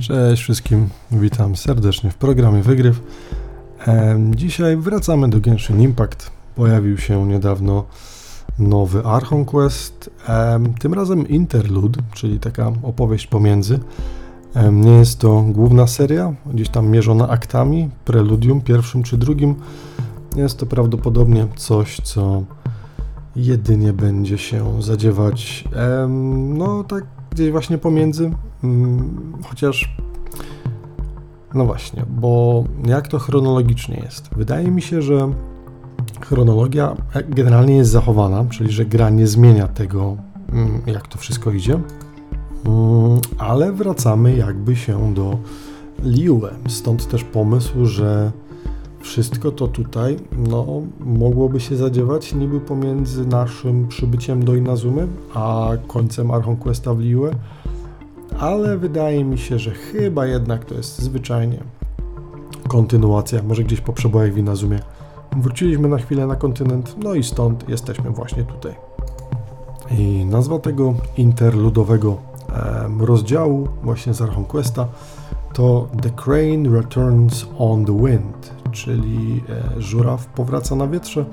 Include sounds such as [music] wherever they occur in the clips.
Cześć wszystkim, witam serdecznie w programie Wygryw. Dzisiaj wracamy do Genshin Impact. Pojawił się niedawno nowy Archon Quest, tym razem Interlude, czyli taka opowieść pomiędzy. Nie jest to główna seria, gdzieś tam mierzona aktami, preludium pierwszym czy drugim. Jest to prawdopodobnie coś, co jedynie będzie się zadziewać, no tak gdzieś właśnie pomiędzy, mm, chociaż no właśnie, bo jak to chronologicznie jest? Wydaje mi się, że chronologia generalnie jest zachowana, czyli że gra nie zmienia tego, mm, jak to wszystko idzie, mm, ale wracamy jakby się do Liue. Stąd też pomysł, że wszystko to tutaj no, mogłoby się zadziewać niby pomiędzy naszym przybyciem do Inazumy a końcem Archon Questa w Liue, ale wydaje mi się, że chyba jednak to jest zwyczajnie kontynuacja, może gdzieś po przebojach w Inazumie. Wróciliśmy na chwilę na kontynent, no i stąd jesteśmy właśnie tutaj. I nazwa tego interludowego rozdziału właśnie z Archon Questa to The Crane Returns on the Wind, czyli e, żuraw powraca na wietrze.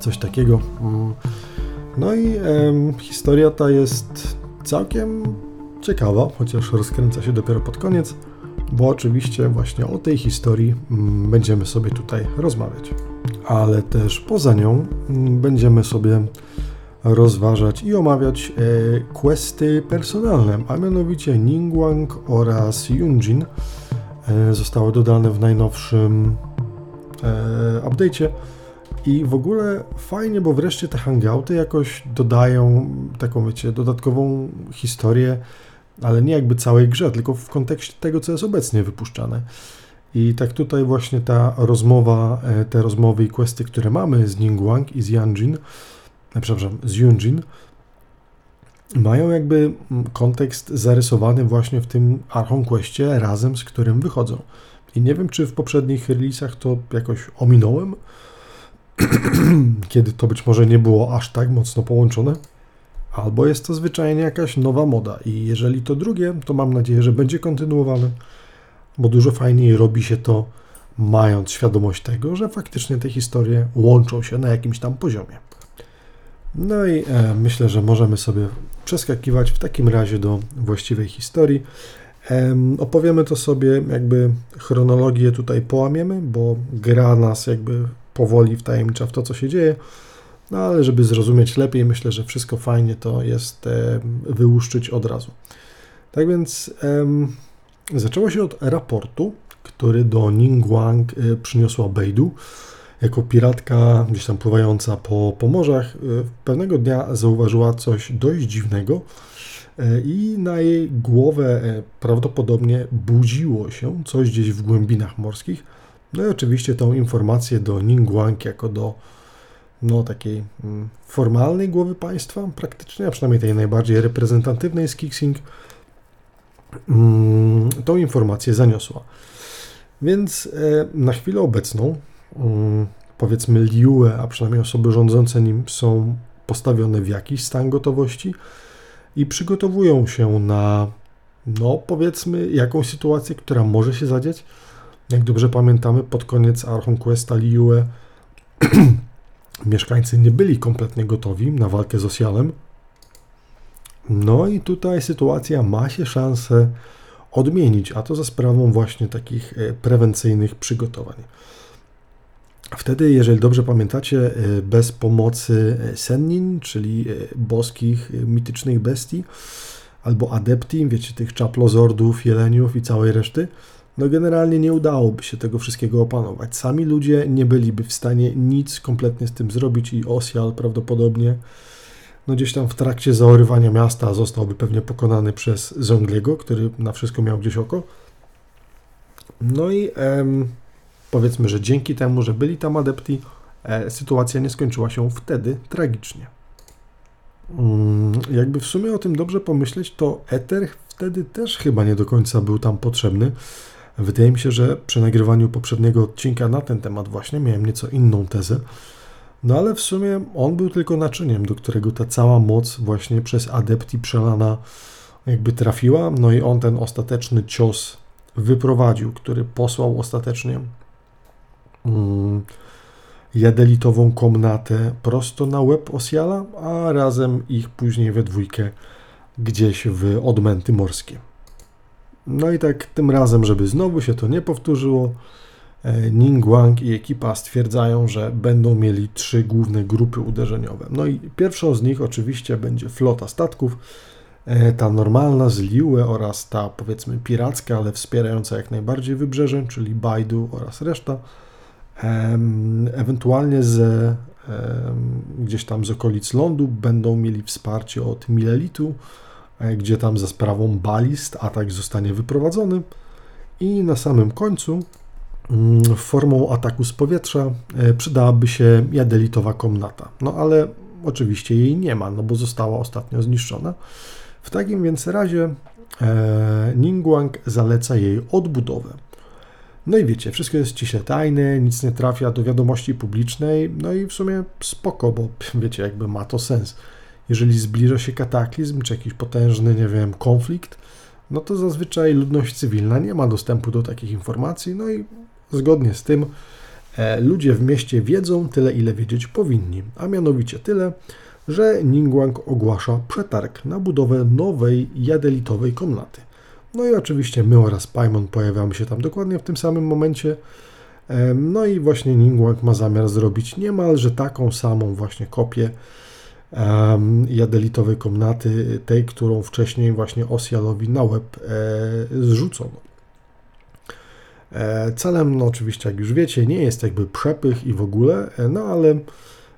Coś takiego. Mm. No i historia ta jest całkiem ciekawa, chociaż rozkręca się dopiero pod koniec, bo oczywiście właśnie o tej historii mm, będziemy sobie tutaj rozmawiać. Ale też poza nią mm, będziemy sobie rozważać i omawiać e, questy personalne, a mianowicie Ningguang oraz Yunjin zostały dodane w najnowszym e, update'cie. I w ogóle fajnie, bo wreszcie te hangouty jakoś dodają taką, wiecie, dodatkową historię, ale nie jakby całej grze, tylko w kontekście tego, co jest obecnie wypuszczane. I tak tutaj właśnie ta rozmowa, te rozmowy i questy, które mamy z Ningguang i z Yanjin, przepraszam, z Yunjin, mają jakby kontekst zarysowany właśnie w tym Archon Questie, razem z którym wychodzą. I nie wiem, czy w poprzednich releasach to jakoś ominąłem, [clears throat] kiedy to być może nie było aż tak mocno połączone, albo jest to zwyczajnie jakaś nowa moda. I jeżeli to drugie, to mam nadzieję, że będzie kontynuowane, bo dużo fajniej robi się to, mając świadomość tego, że faktycznie te historie łączą się na jakimś tam poziomie. No i e, myślę, że możemy sobie przeskakiwać w takim razie do właściwej historii. Opowiemy to sobie, jakby chronologię tutaj połamiemy, bo gra nas jakby powoli wtajemnicza w to, co się dzieje. No ale żeby zrozumieć lepiej, myślę, że wszystko fajnie to jest wyłuszczyć od razu. Tak więc zaczęło się od raportu, który do Ningguang e, przyniosła Beidu jako piratka gdzieś tam pływająca po, po morzach, y, pewnego dnia zauważyła coś dość dziwnego y, i na jej głowę y, prawdopodobnie budziło się coś gdzieś w głębinach morskich. No i oczywiście tą informację do Ningguang jako do no, takiej mm, formalnej głowy państwa, praktycznie, a przynajmniej tej najbardziej reprezentatywnej z Kixing, mm, tą informację zaniosła. Więc na chwilę obecną powiedzmy Liue, a przynajmniej osoby rządzące nim są postawione w jakiś stan gotowości i przygotowują się na, no powiedzmy, jakąś sytuację, która może się zadzieć. Jak dobrze pamiętamy, pod koniec Archon Questa Liue [clears throat] mieszkańcy nie byli kompletnie gotowi na walkę z Osialem. No i tutaj sytuacja ma się szansę odmienić, a to za sprawą właśnie takich e, prewencyjnych przygotowań. Wtedy, jeżeli dobrze pamiętacie, e, bez pomocy e, Sennin, czyli e, boskich, mitycznych bestii, albo adepti, wiecie, tych czaplozordów, jeleniów i całej reszty, no generalnie nie udałoby się tego wszystkiego opanować. Sami ludzie nie byliby w stanie nic kompletnie z tym zrobić i Osial prawdopodobnie no gdzieś tam w trakcie zaorywania miasta zostałby pewnie pokonany przez Zongliego, który na wszystko miał gdzieś oko. No i em, Powiedzmy, że dzięki temu, że byli tam adepti, e, sytuacja nie skończyła się wtedy tragicznie. Mm, jakby w sumie o tym dobrze pomyśleć, to Ether wtedy też chyba nie do końca był tam potrzebny. Wydaje mi się, że przy nagrywaniu poprzedniego odcinka na ten temat właśnie miałem nieco inną tezę. No ale w sumie on był tylko naczyniem, do którego ta cała moc właśnie przez adepti przelana jakby trafiła, no i on ten ostateczny cios wyprowadził, który posłał ostatecznie jadelitową komnatę prosto na łeb Osiala, a razem ich później we dwójkę gdzieś w odmęty morskie. No i tak tym razem, żeby znowu się to nie powtórzyło, e, Ningguang i ekipa stwierdzają, że będą mieli trzy główne grupy uderzeniowe. No i pierwszą z nich oczywiście będzie flota statków, e, ta normalna z Liue oraz ta powiedzmy piracka, ale wspierająca jak najbardziej wybrzeże, czyli Baidu oraz reszta. Ewentualnie z, gdzieś tam z okolic lądu będą mieli wsparcie od Milelitu, e, gdzie tam za sprawą balist atak zostanie wyprowadzony. I na samym końcu mm, formą ataku z powietrza e, przydałaby się jadelitowa komnata. No ale oczywiście jej nie ma, no bo została ostatnio zniszczona. W takim więc razie e, Ningguang zaleca jej odbudowę. No i wiecie, wszystko jest ściśle tajne, nic nie trafia do wiadomości publicznej, no i w sumie spoko, bo [laughs] wiecie, jakby ma to sens. Jeżeli zbliża się kataklizm, czy jakiś potężny, nie wiem, konflikt, no to zazwyczaj ludność cywilna nie ma dostępu do takich informacji, no i zgodnie z tym e, ludzie w mieście wiedzą tyle, ile wiedzieć powinni, a mianowicie tyle, że Ningguang ogłasza przetarg na budowę nowej jadelitowej komnaty. No i oczywiście my oraz Paimon pojawiamy się tam dokładnie w tym samym momencie. No i właśnie Ningguang ma zamiar zrobić niemalże taką samą właśnie kopię jadelitowej komnaty, tej, którą wcześniej właśnie Osialowi na łeb e, zrzucono. E, celem, no oczywiście, jak już wiecie, nie jest jakby przepych i w ogóle, e, no ale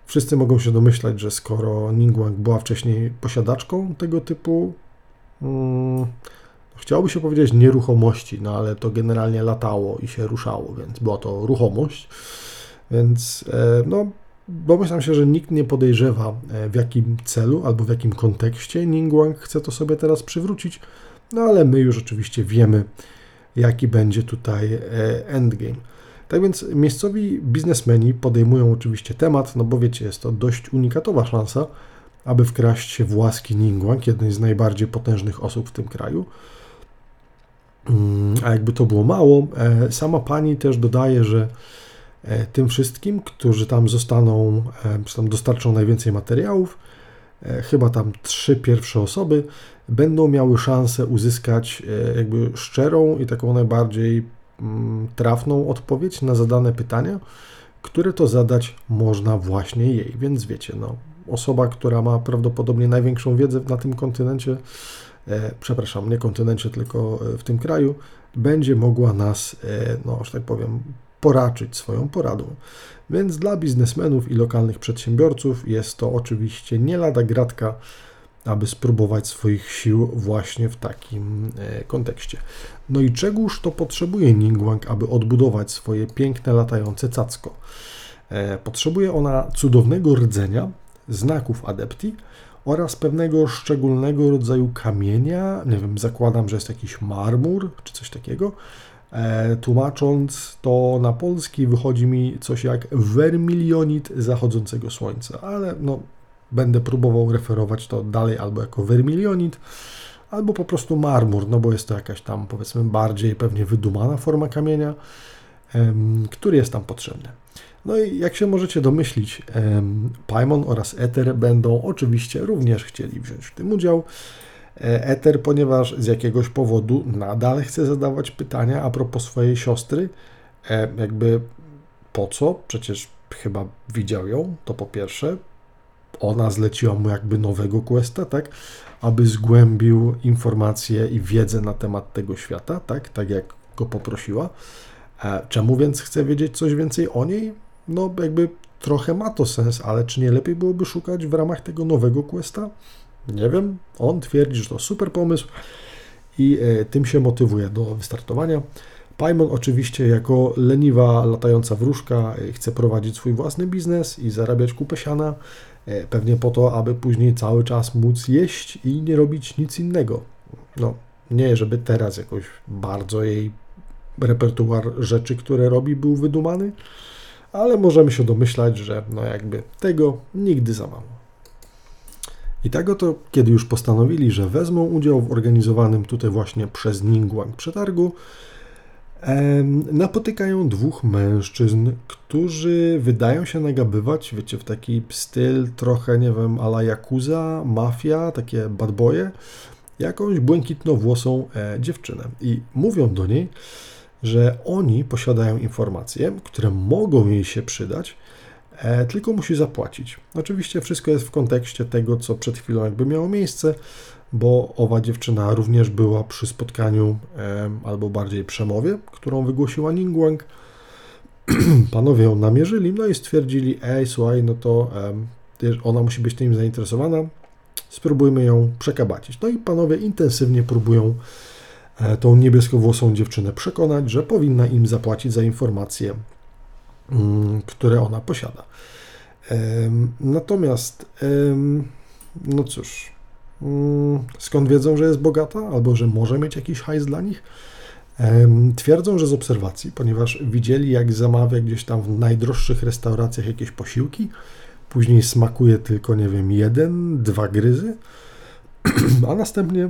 wszyscy mogą się domyślać, że skoro Ningguang była wcześniej posiadaczką tego typu mm, Chciałoby się powiedzieć nieruchomości, no ale to generalnie latało i się ruszało, więc była to ruchomość. Więc e, no, domyślam się, że nikt nie podejrzewa e, w jakim celu albo w jakim kontekście Ningguang chce to sobie teraz przywrócić, no ale my już oczywiście wiemy, jaki będzie tutaj e, endgame. Tak więc miejscowi biznesmeni podejmują oczywiście temat, no bo wiecie, jest to dość unikatowa szansa, aby wkraść się w łaski Ningguang, jednej z najbardziej potężnych osób w tym kraju. Mm, a jakby to było mało, e, sama pani też dodaje, że e, tym wszystkim, którzy tam zostaną, e, czy tam dostarczą najwięcej materiałów, chyba tam trzy pierwsze osoby, będą miały szansę uzyskać jakby szczerą i taką najbardziej mm, trafną odpowiedź na zadane pytania, które to zadać można właśnie jej. Więc wiecie, no, osoba, która ma prawdopodobnie największą wiedzę na tym kontynencie, przepraszam, nie kontynencie, tylko e, w tym kraju, będzie mogła nas, e, no, że tak powiem, poraczyć swoją poradą. Więc dla biznesmenów i lokalnych przedsiębiorców jest to oczywiście nie lada gratka, aby spróbować swoich sił właśnie w takim kontekście. No i czegóż to potrzebuje Ningguang, aby odbudować swoje piękne latające cacko? Potrzebuje ona cudownego rdzenia, znaków adepti oraz pewnego szczególnego rodzaju kamienia. Nie wiem, zakładam, że jest jakiś marmur czy coś takiego. E, tłumacząc to na polski, wychodzi mi coś jak wermilionit zachodzącego słońca, ale no, będę próbował referować to dalej albo jako wermilionit, albo po prostu marmur, no bo jest to jakaś tam powiedzmy bardziej pewnie wydumana forma kamienia, który jest tam potrzebny. No i jak się możecie domyślić, Paimon oraz Ether będą oczywiście również chcieli wziąć w tym udział. E, Ether, ponieważ z jakiegoś powodu nadal chce zadawać pytania a propos swojej siostry, e, jakby po co? Przecież chyba widział ją, to po pierwsze. Ona zleciła mu jakby nowego questa, tak? Aby zgłębił informacje i wiedzę na temat tego świata, tak? Tak jak go poprosiła. E, czemu więc chce wiedzieć coś więcej o niej? No jakby trochę ma to sens, ale czy nie lepiej byłoby szukać w ramach tego nowego questa? Nie wiem. On twierdzi, że to super pomysł i e, tym się motywuje do wystartowania. Paimon oczywiście jako leniwa, latająca wróżka e, chce prowadzić swój własny biznes i zarabiać kupę siana, e, pewnie po to, aby później cały czas móc jeść i nie robić nic innego. No, nie żeby teraz jakoś bardzo jej repertuar rzeczy, które robi, był wydumany, ale możemy się domyślać, że no jakby tego nigdy za mało. I tak oto, kiedy już postanowili, że wezmą udział w organizowanym tutaj właśnie przez Ningguang przetargu, napotykają dwóch mężczyzn, którzy wydają się nagabywać, wiecie, w taki styl trochę, nie wiem, ala Yakuza, mafia, takie bad boye, jakąś błękitnowłosą e, dziewczynę. I mówią do niej, że oni posiadają informacje, które mogą jej się przydać, e, tylko musi zapłacić. Oczywiście wszystko jest w kontekście tego, co przed chwilą jakby miało miejsce, bo owa dziewczyna również była przy spotkaniu, albo bardziej przemowie, którą wygłosiła Ningguang. [clears throat] Panowie ją namierzyli, no i stwierdzili, ej, słuchaj, no to ona musi być tym zainteresowana, spróbujmy ją przekabacić. No i panowie intensywnie próbują tą niebieskowłosą dziewczynę przekonać, że powinna im zapłacić za informacje, mm, które ona posiada. Natomiast, no cóż, Mm, skąd wiedzą, że jest bogata albo że może mieć jakiś hajs dla nich? Twierdzą, że z obserwacji, ponieważ widzieli, jak zamawia gdzieś tam w najdroższych restauracjach jakieś posiłki, później smakuje tylko, nie wiem, jeden, dwa gryzy, [clears throat] a następnie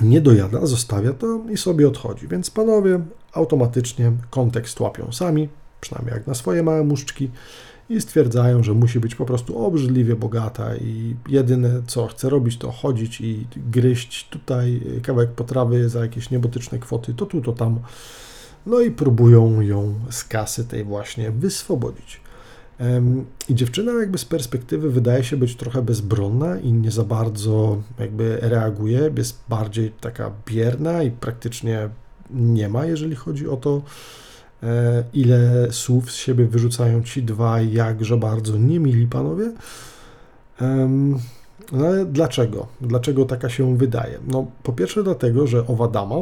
nie dojada, zostawia to i sobie odchodzi. Więc panowie automatycznie kontekst łapią sami, przynajmniej jak na swoje małe muszczki i stwierdzają, że musi być po prostu obrzydliwie bogata i jedyne co chce robić to chodzić i gryźć tutaj kawałek potrawy za jakieś niebotyczne kwoty, to tu, to tam. No i próbują ją z kasy tej właśnie wyswobodzić. I dziewczyna jakby z perspektywy wydaje się być trochę bezbronna i nie za bardzo jakby reaguje, jest bardziej taka bierna i praktycznie nie ma, jeżeli chodzi o to, E, ile słów z siebie wyrzucają ci dwaj jakże bardzo niemili panowie. No ale dlaczego? Dlaczego taka się wydaje? No, po pierwsze, dlatego, że owa dama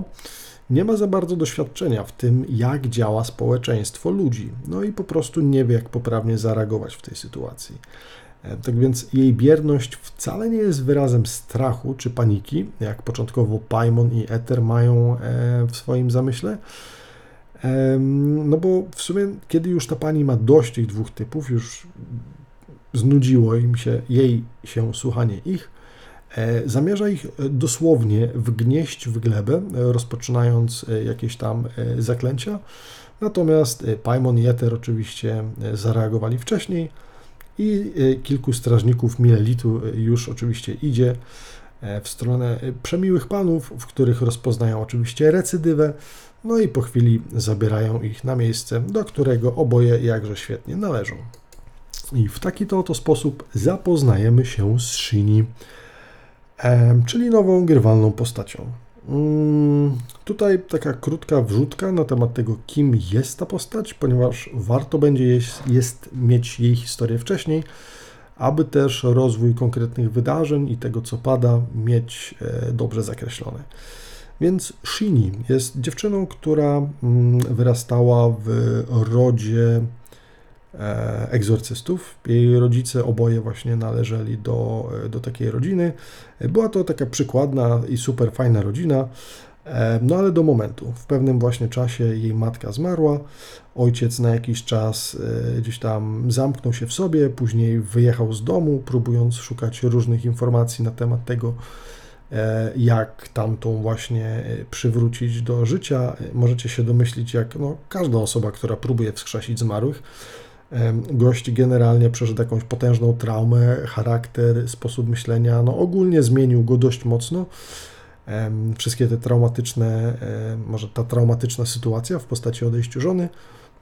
nie ma za bardzo doświadczenia w tym, jak działa społeczeństwo ludzi. No i po prostu nie wie, jak poprawnie zareagować w tej sytuacji. E, tak więc jej bierność wcale nie jest wyrazem strachu czy paniki, jak początkowo Paimon i Ether mają e, w swoim zamyśle no bo w sumie, kiedy już ta pani ma dość tych dwóch typów, już znudziło im się, jej się słuchanie ich, zamierza ich dosłownie wgnieść w glebę, rozpoczynając e, jakieś tam e, zaklęcia. Natomiast Paimon i Eter oczywiście zareagowali wcześniej i kilku strażników Milelitu już oczywiście idzie w stronę przemiłych panów, w których rozpoznają oczywiście recydywę, no i po chwili zabierają ich na miejsce, do którego oboje jakże świetnie należą. I w taki to oto sposób zapoznajemy się z Shini, czyli nową grywalną postacią. Mm, tutaj taka krótka wrzutka na temat tego, kim jest ta postać, ponieważ warto będzie jest, jest mieć jej historię wcześniej, aby też rozwój konkretnych wydarzeń i tego, co pada, mieć e, dobrze zakreślony. Więc Shini jest dziewczyną, która mm, wyrastała w rodzie egzorcystów. Jej rodzice oboje właśnie należeli do, e, do takiej rodziny. Była to taka przykładna i super fajna rodzina, e, no ale do momentu. W pewnym właśnie czasie jej matka zmarła, ojciec na jakiś czas gdzieś tam zamknął się w sobie, później wyjechał z domu, próbując szukać różnych informacji na temat tego, E, jak tamtą właśnie e, przywrócić do życia. Możecie się domyślić, jak no, każda osoba, która próbuje wskrzesić zmarłych, gość generalnie przeszedł jakąś potężną traumę, charakter, sposób myślenia, no ogólnie zmienił go dość mocno. Wszystkie te traumatyczne, może ta traumatyczna sytuacja w postaci odejściu żony,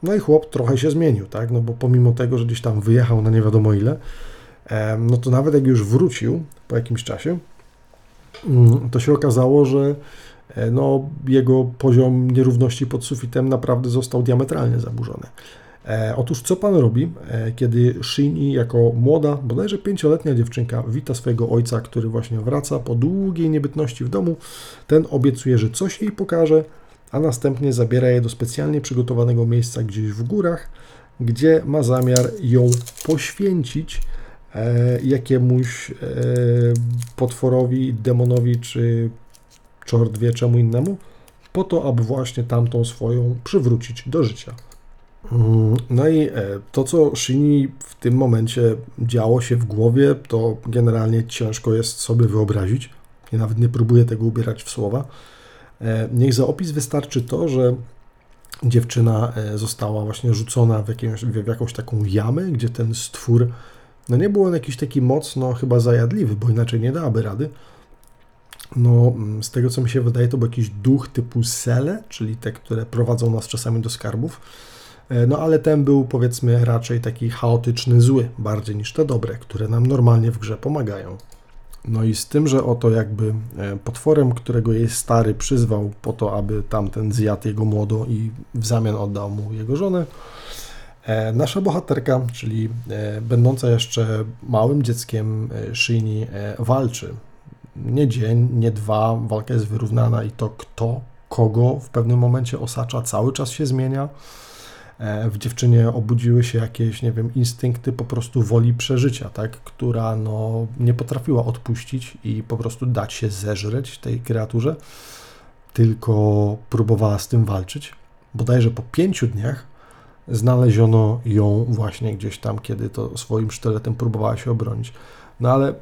no i chłop trochę się zmienił, tak, no bo pomimo tego, że gdzieś tam wyjechał na nie wiadomo ile, no to nawet jak już wrócił po jakimś czasie, Mm, to się okazało, że e, no, jego poziom nierówności pod sufitem naprawdę został diametralnie zaburzony. E, otóż co pan robi, e, kiedy Shini jako młoda, bodajże pięcioletnia dziewczynka wita swojego ojca, który właśnie wraca po długiej niebytności w domu, ten obiecuje, że coś jej pokaże, a następnie zabiera je do specjalnie przygotowanego miejsca gdzieś w górach, gdzie ma zamiar ją poświęcić E, jakiemuś potworowi, demonowi czy czort wie czemu innemu, po to, aby właśnie tamtą swoją przywrócić do życia. Mm, no i e, to, co Shini w tym momencie działo się w głowie, to generalnie ciężko jest sobie wyobrazić. Ja nawet nie próbuję tego ubierać w słowa. E, niech za opis wystarczy to, że dziewczyna e, została właśnie rzucona w, jakąś, w jakąś taką jamę, gdzie ten stwór no nie był on jakiś taki mocno chyba zajadliwy, bo inaczej nie dałaby rady. No, mm, z tego co mi się wydaje, to był jakiś duch typu sele, czyli te, które prowadzą nas czasami do skarbów. E, no ale ten był powiedzmy raczej taki chaotyczny, zły, bardziej niż te dobre, które nam normalnie w grze pomagają. No i z tym, że oto jakby e, potworem, którego jej stary przyzwał po to, aby tamten zjadł jego młodo i w zamian oddał mu jego żonę, e, nasza bohaterka, czyli będąca jeszcze małym dzieckiem Shini, walczy. Nie dzień, nie dwa, walka jest wyrównana i to kto, kogo w pewnym momencie osacza, cały czas się zmienia. E, w dziewczynie obudziły się jakieś, nie wiem, instynkty po prostu woli przeżycia, tak, która no, nie potrafiła odpuścić i po prostu dać się zeżreć tej kreaturze, tylko próbowała z tym walczyć. Bodajże po pięciu dniach znaleziono ją właśnie gdzieś tam, kiedy to swoim sztyletem próbowała się obronić. No ale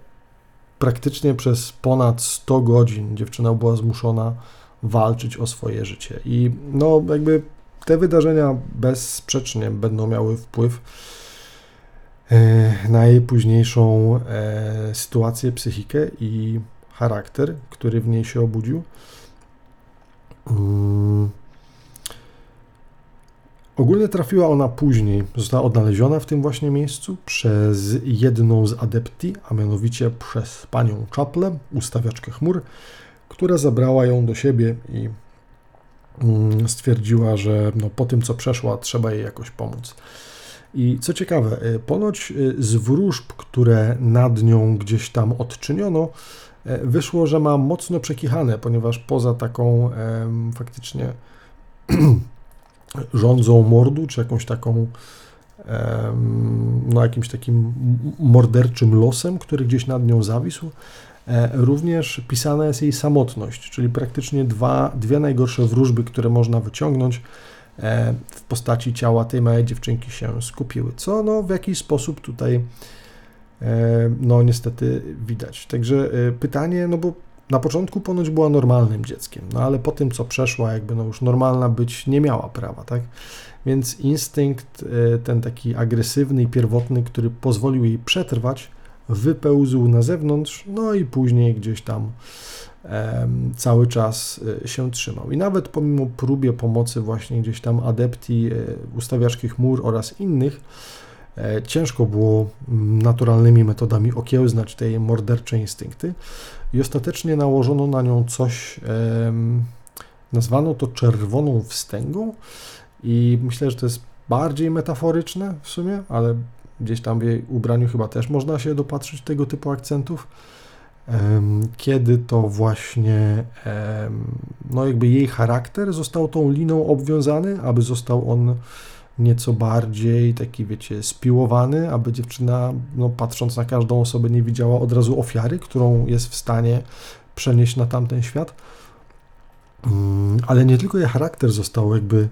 praktycznie przez ponad 100 godzin dziewczyna była zmuszona walczyć o swoje życie. I no, jakby te wydarzenia bezsprzecznie będą miały wpływ e, na jej późniejszą e, sytuację, psychikę i charakter, który w niej się obudził. Mm. Ogólnie trafiła ona później, została odnaleziona w tym właśnie miejscu przez jedną z adepti, a mianowicie przez panią Chaple, ustawiaczkę chmur, która zabrała ją do siebie i stwierdziła, że no, po tym, co przeszła, trzeba jej jakoś pomóc. I co ciekawe, y, ponoć y, z wróżb, które nad nią gdzieś tam odczyniono, y, wyszło, że ma mocno przekichane, ponieważ poza taką faktycznie [clears throat] rządzą mordu, czy jakąś taką no jakimś takim morderczym losem, który gdzieś nad nią zawisł, E, również pisana jest jej samotność, czyli praktycznie dwa, dwie najgorsze wróżby, które można wyciągnąć e, w postaci ciała tej małej dziewczynki się skupiły, co no, w jakiś sposób tutaj e, no niestety widać. Także pytanie, no bo na początku ponoć była normalnym dzieckiem, no ale po tym, co przeszła, jakby no już normalna być nie miała prawa, tak? Więc instynkt ten taki agresywny i pierwotny, który pozwolił jej przetrwać, wypełzł na zewnątrz, no i później gdzieś tam cały czas e, się trzymał. I nawet pomimo próbie pomocy właśnie gdzieś tam adepti, e, ustawiaczki chmur oraz innych, e, ciężko było naturalnymi metodami okiełznać te mordercze instynkty i ostatecznie nałożono na nią coś, nazwano to czerwoną wstęgą i myślę, że to jest bardziej metaforyczne w sumie, ale Gdzieś tam w jej ubraniu chyba też można się dopatrzyć tego typu akcentów. Kiedy to właśnie, no jakby jej charakter został tą liną obwiązany, aby został on nieco bardziej taki, wiecie, spiłowany, aby dziewczyna, no patrząc na każdą osobę, nie widziała od razu ofiary, którą jest w stanie przenieść na tamten świat. Mm, ale nie tylko jej charakter został jakby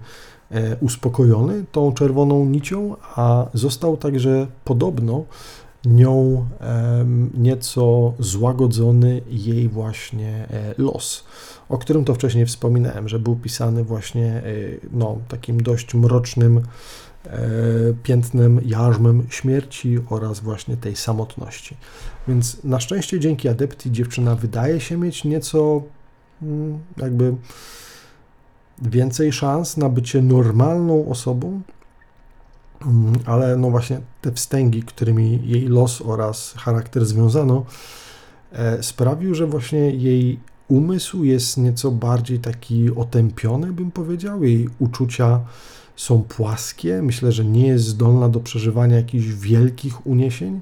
uspokojony tą czerwoną nicią, a został także podobno nią nieco złagodzony jej właśnie e, los, o którym to wcześniej wspominałem, że był pisany właśnie e, no, takim dość mrocznym piętnem, jarzmem śmierci oraz właśnie tej samotności. Więc na szczęście dzięki Adepti dziewczyna wydaje się mieć nieco mm, jakby więcej szans na bycie normalną osobą, mm, ale no właśnie te wstęgi, którymi jej los oraz charakter związano, e, sprawił, że właśnie jej umysł jest nieco bardziej taki otępiony, bym powiedział. Jej uczucia są płaskie. Myślę, że nie jest zdolna do przeżywania jakichś wielkich uniesień.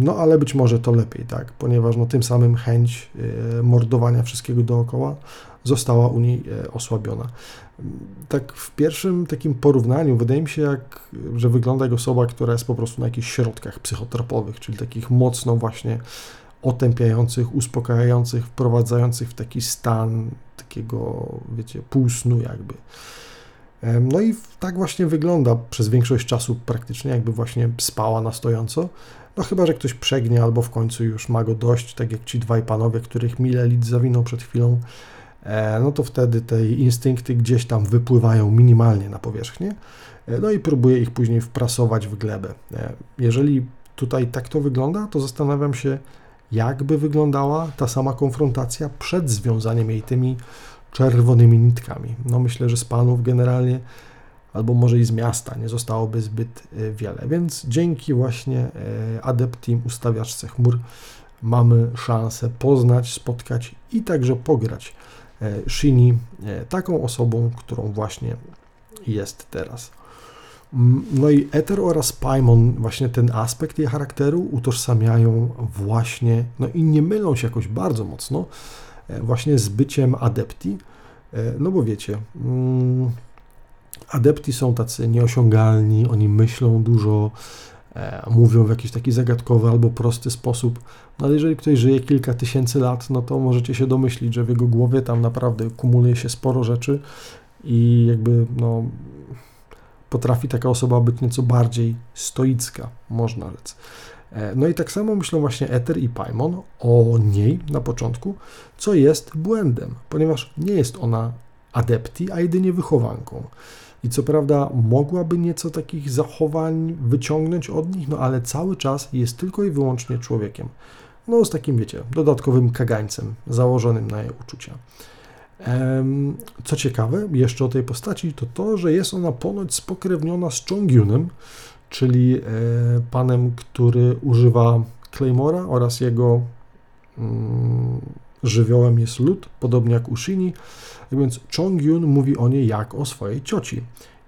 No, ale być może to lepiej, tak, ponieważ no, tym samym chęć e, mordowania wszystkiego dookoła została u niej e, osłabiona. Tak w pierwszym takim porównaniu wydaje mi się, jak, że wygląda jak osoba, która jest po prostu na jakichś środkach psychotropowych, czyli takich mocno właśnie otępiających, uspokajających, wprowadzających w taki stan takiego, wiecie, półsnu jakby. No i tak właśnie wygląda przez większość czasu praktycznie, jakby właśnie spała na stojąco. No chyba, że ktoś przegnie albo w końcu już ma go dość, tak jak ci dwaj panowie, których Milelit zawinął przed chwilą, no to wtedy te instynkty gdzieś tam wypływają minimalnie na powierzchnię, e, no i próbuje ich później wprasować w glebę. E, jeżeli tutaj tak to wygląda, to zastanawiam się, jakby wyglądała ta sama konfrontacja przed związaniem jej tymi czerwonymi nitkami. No myślę, że z panów generalnie albo może i z miasta nie zostałoby zbyt e, wiele. Więc dzięki właśnie e, Adeptim ustawiaczce chmur mamy szansę poznać, spotkać i także pograć e, Shini taką osobą, którą właśnie jest teraz. No i Ether oraz Paimon, właśnie ten aspekt jej charakteru utożsamiają właśnie, no i nie mylą się jakoś bardzo mocno, właśnie z byciem adepti, no bo wiecie, mm, adepti są tacy nieosiągalni, oni myślą dużo, e, mówią w jakiś taki zagadkowy albo prosty sposób. No ale jeżeli ktoś żyje kilka tysięcy lat, no to możecie się domyślić, że w jego głowie tam naprawdę kumuluje się sporo rzeczy i jakby no potrafi taka osoba być nieco bardziej stoicka, można rzec. E, no i tak samo myślą właśnie Ether i Paimon o niej na początku, co jest błędem, ponieważ nie jest ona adepti, a jedynie wychowanką. I co prawda mogłaby nieco takich zachowań wyciągnąć od nich, no ale cały czas jest tylko i wyłącznie człowiekiem. No z takim, wiecie, dodatkowym kagańcem założonym na jej uczucia. Co ciekawe, jeszcze o tej postaci, to to, że jest ona ponoć spokrewniona z Chongyunem, czyli e, panem, który używa Claymora oraz jego mm, żywiołem jest lód, podobnie jak Ushini, więc Chong-yun mówi o niej jak o swojej cioci.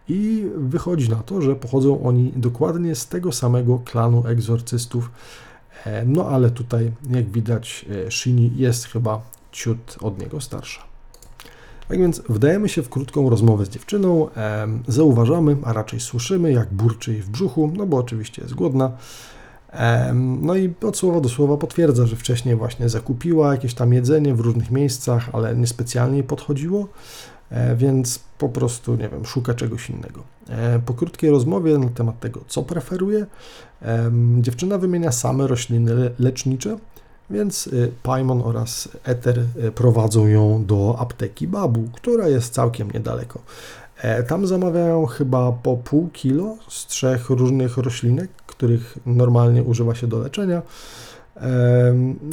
I wychodzi na to, że pochodzą oni dokładnie z tego samego klanu egzorcystów. E, no ale tutaj, jak widać, e, Shini jest chyba ciut od niego starsza. Tak więc wdajemy się w krótką rozmowę z dziewczyną, zauważamy, a raczej słyszymy, jak burczy jej w brzuchu, no bo oczywiście jest głodna. No i od słowa do słowa potwierdza, że wcześniej właśnie zakupiła jakieś tam jedzenie w różnych miejscach, ale niespecjalnie jej podchodziło, e, więc po prostu, nie wiem, szuka czegoś innego. E, po krótkiej rozmowie na temat tego, co preferuje, dziewczyna wymienia same rośliny lecznicze, więc y, Paimon oraz Ether y, prowadzą ją do apteki Babu, która jest całkiem niedaleko. E, tam zamawiają chyba po pół kilo z trzech różnych roślinek, których normalnie używa się do leczenia.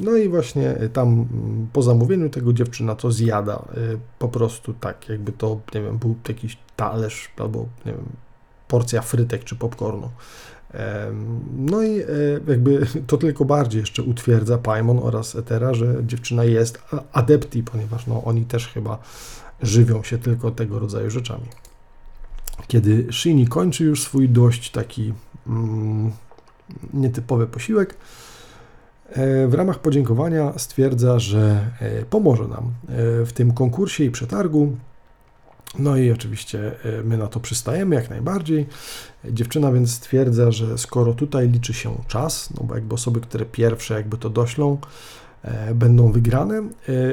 No i właśnie tam mm, po zamówieniu tego dziewczyna to zjada y, po prostu tak, jakby to, nie wiem, był jakiś talerz albo, nie wiem, porcja frytek czy popcornu. No i e, jakby [laughs] to tylko bardziej jeszcze utwierdza Paimon oraz Etera, że dziewczyna jest adepti, ponieważ no, oni też chyba żywią się tylko tego rodzaju rzeczami. Kiedy Shini kończy już swój dość taki mm, nietypowy posiłek, e, w ramach podziękowania stwierdza, że e, pomoże nam w tym konkursie i przetargu. No i oczywiście my na to przystajemy jak najbardziej. Dziewczyna więc stwierdza, że skoro tutaj liczy się czas, no bo jakby osoby, które pierwsze jakby to doślą, e, będą wygrane, e,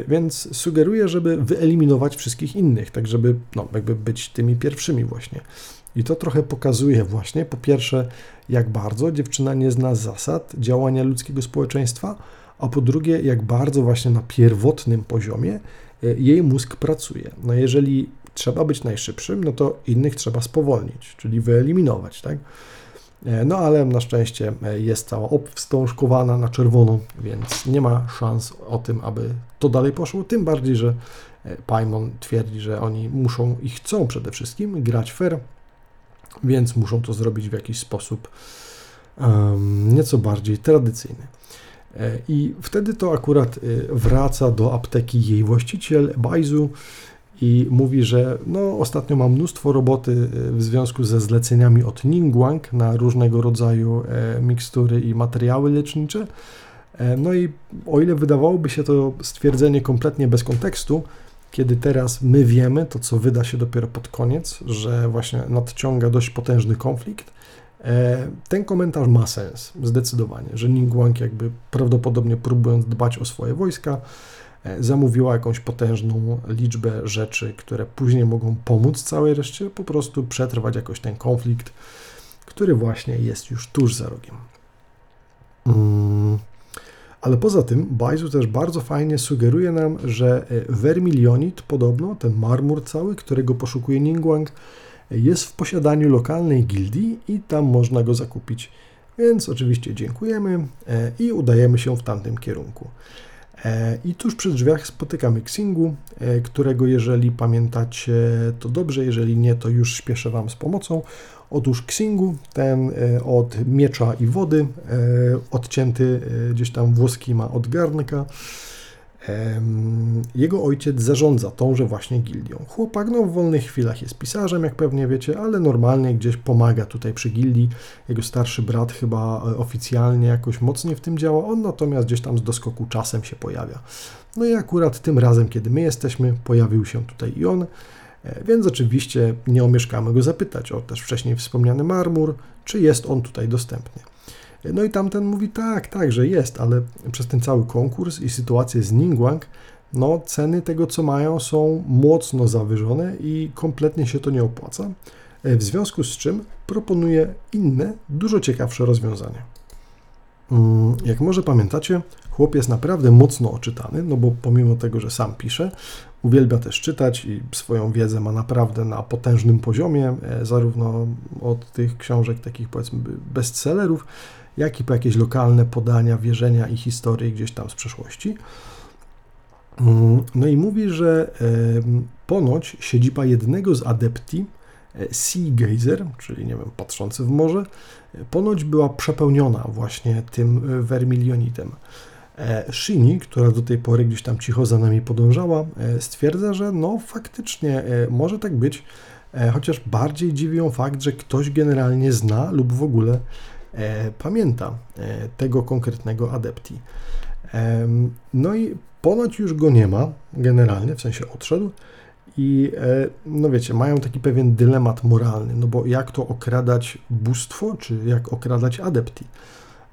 więc sugeruje, żeby wyeliminować wszystkich innych, tak żeby no, jakby być tymi pierwszymi właśnie. I to trochę pokazuje właśnie, po pierwsze, jak bardzo dziewczyna nie zna zasad działania ludzkiego społeczeństwa, a po drugie, jak bardzo właśnie na pierwotnym poziomie e, jej mózg pracuje. No jeżeli trzeba być najszybszym, no to innych trzeba spowolnić, czyli wyeliminować, tak? E, no ale na szczęście e, jest cała obwstążkowana na czerwono, więc nie ma szans o tym, aby to dalej poszło, tym bardziej, że e, Paimon twierdzi, że oni muszą i chcą przede wszystkim grać fair, więc muszą to zrobić w jakiś sposób um, nieco bardziej tradycyjny. I wtedy to akurat wraca do apteki jej właściciel, Baizu, i mówi, że no, ostatnio mam mnóstwo roboty e, w związku ze zleceniami od Ningguang na różnego rodzaju e, mikstury i materiały lecznicze. E, no i o ile wydawałoby się to stwierdzenie kompletnie bez kontekstu, kiedy teraz my wiemy, to co wyda się dopiero pod koniec, że właśnie nadciąga dość potężny konflikt, ten komentarz ma sens, zdecydowanie, że Ningguang jakby prawdopodobnie próbując dbać o swoje wojska, zamówiła jakąś potężną liczbę rzeczy, które później mogą pomóc całej reszcie, po prostu przetrwać jakoś ten konflikt, który właśnie jest już tuż za rogiem. Mm. Ale poza tym Bajzu też bardzo fajnie sugeruje nam, że Vermilionit podobno, ten marmur cały, którego poszukuje Ningguang, jest w posiadaniu lokalnej gildii i tam można go zakupić. Więc oczywiście dziękujemy e, i udajemy się w tamtym kierunku. E, I tuż przy drzwiach spotykamy Xingu, e, którego jeżeli pamiętacie to dobrze, jeżeli nie to już śpieszę Wam z pomocą. Otóż Xingu, ten od miecza i wody, odcięty gdzieś tam włoski ma od garnka, jego ojciec zarządza tąże właśnie gildią. Chłopak no, w wolnych chwilach jest pisarzem, jak pewnie wiecie, ale normalnie gdzieś pomaga tutaj przy gildii. Jego starszy brat chyba e, oficjalnie jakoś mocniej w tym działa, on natomiast gdzieś tam z doskoku czasem się pojawia. No i akurat tym razem, kiedy my jesteśmy, pojawił się tutaj i on, e, więc oczywiście nie omieszkamy go zapytać o też wcześniej wspomniany marmur, czy jest on tutaj dostępny. No i tamten mówi tak, tak, że jest, ale przez ten cały konkurs i sytuację z Ningguang, no ceny tego, co mają, są mocno zawyżone i kompletnie się to nie opłaca. E, w związku z czym proponuję inne, dużo ciekawsze rozwiązania. Mm, jak może pamiętacie, chłop jest naprawdę mocno oczytany, no bo pomimo tego, że sam pisze, uwielbia też czytać i swoją wiedzę ma naprawdę na potężnym poziomie, e, zarówno od tych książek takich powiedzmy bestsellerów, jak i po jakieś lokalne podania, wierzenia i historii gdzieś tam z przeszłości. Mm, no i mówi, że ponoć siedziba jednego z adepti, e, Sea Gazer, czyli nie wiem, patrzący w morze, e, ponoć była przepełniona właśnie tym e, vermilionitem. Shini, która do tej pory gdzieś tam cicho za nami podążała, stwierdza, że no faktycznie może tak być, chociaż bardziej dziwi ją fakt, że ktoś generalnie zna lub w ogóle E, pamięta e, tego konkretnego adepti. No i ponoć już go nie ma, generalnie, w sensie odszedł. I e, no wiecie, mają taki pewien dylemat moralny, no bo jak to okradać bóstwo, czy jak okradać adepti.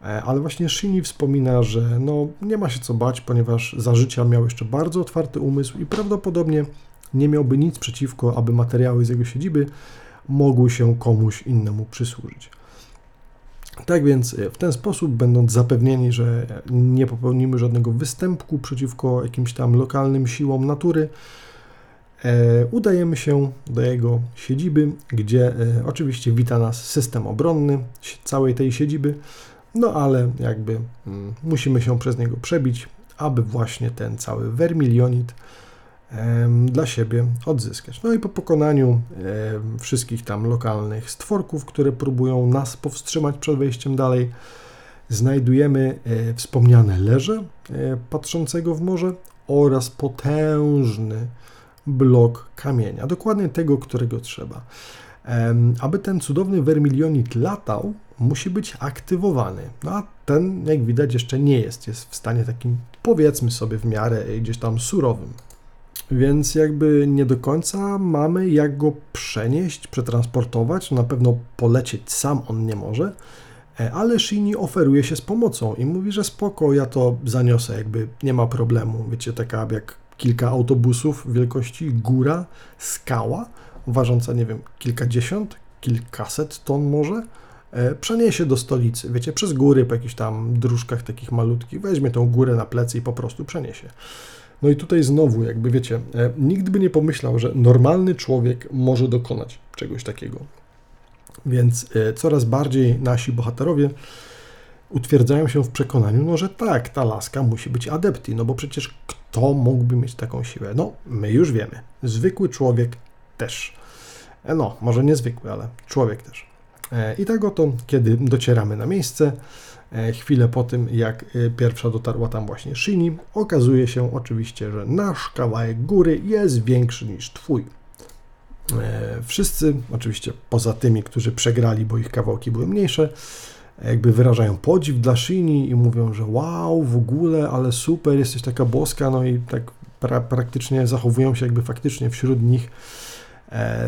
Ale właśnie Shini wspomina, że no nie ma się co bać, ponieważ za życia miał jeszcze bardzo otwarty umysł i prawdopodobnie nie miałby nic przeciwko, aby materiały z jego siedziby mogły się komuś innemu przysłużyć. Tak więc e, w ten sposób, będąc zapewnieni, że nie popełnimy żadnego występku przeciwko jakimś tam lokalnym siłom natury, e, udajemy się do jego siedziby, gdzie e, oczywiście wita nas system obronny całej tej siedziby, no ale jakby mm, musimy się przez niego przebić, aby właśnie ten cały vermilionit dla siebie odzyskać. No i po pokonaniu wszystkich tam lokalnych stworków, które próbują nas powstrzymać przed wejściem dalej, znajdujemy e, wspomniane leże e, patrzącego w morze oraz potężny blok kamienia, dokładnie tego, którego trzeba. Aby ten cudowny vermilionit latał, musi być aktywowany. No a ten, jak widać, jeszcze nie jest. Jest w stanie takim, powiedzmy sobie, w miarę gdzieś tam surowym. Więc jakby nie do końca mamy jak go przenieść, przetransportować. Na pewno polecieć sam on nie może, e, ale Shini oferuje się z pomocą i mówi, że spoko, ja to zaniosę, jakby nie ma problemu. Wiecie, taka jak kilka autobusów wielkości góra, skała, ważąca, nie wiem, kilkadziesiąt, kilkaset ton może, e, przeniesie do stolicy, wiecie, przez góry po jakichś tam dróżkach takich malutkich, weźmie tą górę na plecy i po prostu przeniesie. No i tutaj znowu, jakby wiecie, e, nikt by nie pomyślał, że normalny człowiek może dokonać czegoś takiego. Więc e, coraz bardziej nasi bohaterowie utwierdzają się w przekonaniu, no że tak, ta laska musi być adepti, no bo przecież kto mógłby mieć taką siłę? No, my już wiemy. Zwykły człowiek też. E, no, może niezwykły, ale człowiek też. I tak oto, kiedy docieramy na miejsce, chwilę po tym, jak e, pierwsza dotarła tam właśnie Shini, okazuje się oczywiście, że nasz kawałek góry jest większy niż twój. E, wszyscy, oczywiście poza tymi, którzy przegrali, bo ich kawałki były mniejsze, jakby wyrażają podziw dla Shini i mówią, że wow, w ogóle, ale super, jesteś taka boska, no i tak pra praktycznie zachowują się jakby faktycznie wśród nich E,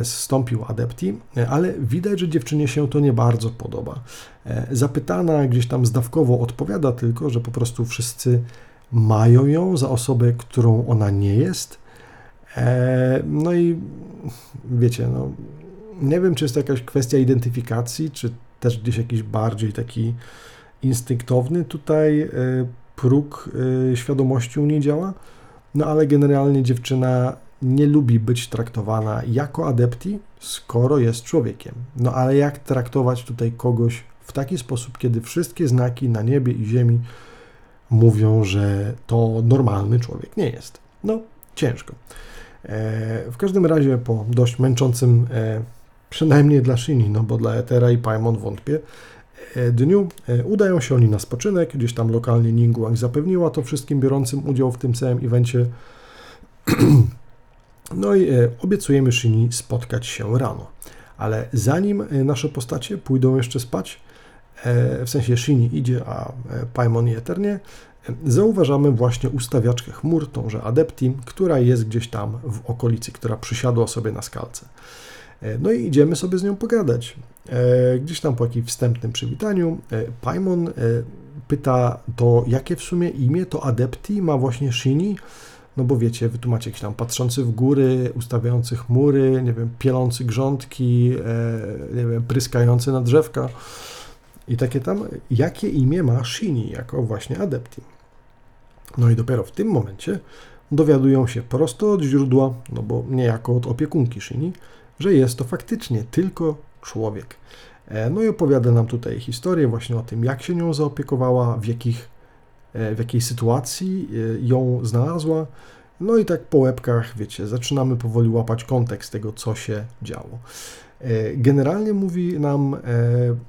zstąpił Adepti, e, ale widać, że dziewczynie się to nie bardzo podoba. E, zapytana gdzieś tam zdawkowo odpowiada tylko, że po prostu wszyscy mają ją za osobę, którą ona nie jest. E, no i wiecie, no, nie wiem, czy jest to jakaś kwestia identyfikacji, czy też gdzieś jakiś bardziej taki instynktowny tutaj e, próg e, świadomości u niej działa. No ale generalnie dziewczyna nie lubi być traktowana jako adepti, skoro jest człowiekiem. No ale jak traktować tutaj kogoś w taki sposób, kiedy wszystkie znaki na niebie i ziemi mówią, że to normalny człowiek nie jest? No, ciężko. E, w każdym razie po dość męczącym, e, przynajmniej dla Shini, no bo dla Etera i Paimon wątpię, e, dniu udają się oni na spoczynek, gdzieś tam lokalnie Ningguang zapewniła to wszystkim biorącym udział w tym całym evencie. [clears throat] No i obiecujemy Shini spotkać się rano. Ale zanim nasze postacie pójdą jeszcze spać, w sensie Shini idzie, a Paimon i Eter nie, zauważamy właśnie ustawiaczkę chmur, tąże Adepti, która jest gdzieś tam w okolicy, która przysiadła sobie na skalce. E, no i idziemy sobie z nią pogadać. E, gdzieś tam po jakimś wstępnym przywitaniu e, Paimon pyta to, jakie w sumie imię to Adepti ma właśnie Shini, no bo wiecie, wy tu macie jakiś tam patrzący w góry, ustawiający chmury, nie wiem, pielący grządki, nie wiem, pryskający na drzewka i takie tam. Jakie imię ma Shini jako właśnie Adepti? No i dopiero w tym momencie dowiadują się prosto od źródła, no bo niejako od opiekunki Shini, że jest to faktycznie tylko człowiek. E, no i opowiada nam tutaj historię właśnie o tym, jak się nią zaopiekowała, w, jakich, e, w jakiej sytuacji e, ją znalazła. No i tak po łebkach, wiecie, zaczynamy powoli łapać kontekst tego, co się działo. Generalnie mówi nam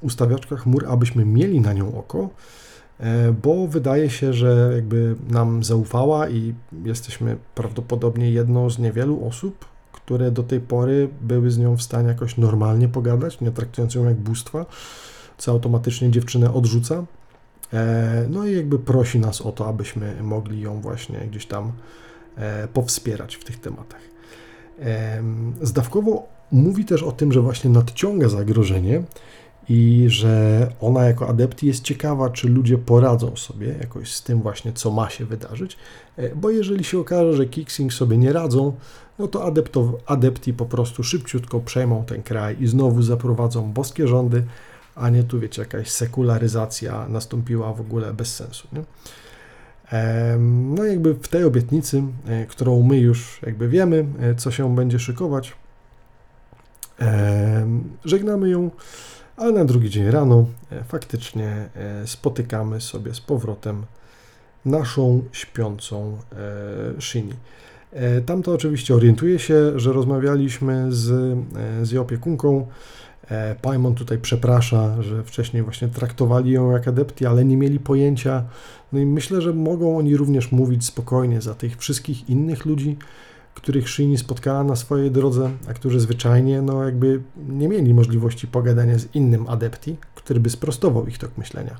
ustawiaczka chmur, abyśmy mieli na nią oko, E, bo wydaje się, że jakby nam zaufała i jesteśmy prawdopodobnie jedną z niewielu osób, które do tej pory były z nią w stanie jakoś normalnie pogadać, nie traktując ją jak bóstwa, co automatycznie dziewczynę odrzuca. E, no i jakby prosi nas o to, abyśmy mogli ją właśnie gdzieś tam e, powspierać w tych tematach. Zdawkowo mówi też o tym, że właśnie nadciąga zagrożenie i że ona jako adepti jest ciekawa, czy ludzie poradzą sobie jakoś z tym właśnie, co ma się wydarzyć, e, bo jeżeli się okaże, że Kixing sobie nie radzą, no to adepto, adepti po prostu szybciutko przejmą ten kraj i znowu zaprowadzą boskie rządy, a nie tu, wiecie, jakaś sekularyzacja nastąpiła w ogóle bez sensu. Nie? No jakby w tej obietnicy, e, którą my już jakby wiemy, e, co się będzie szykować, żegnamy ją ale na drugi dzień rano e, faktycznie spotykamy sobie z powrotem naszą śpiącą Shini. Tamto oczywiście orientuje się, że rozmawialiśmy z, z jej opiekunką. Paimon tutaj przeprasza, że wcześniej właśnie traktowali ją jak adepti, ale nie mieli pojęcia. No i myślę, że mogą oni również mówić spokojnie za tych wszystkich innych ludzi, których Shini spotkała na swojej drodze, a którzy zwyczajnie no jakby nie mieli możliwości pogadania z innym adepti, który by sprostował ich tok myślenia.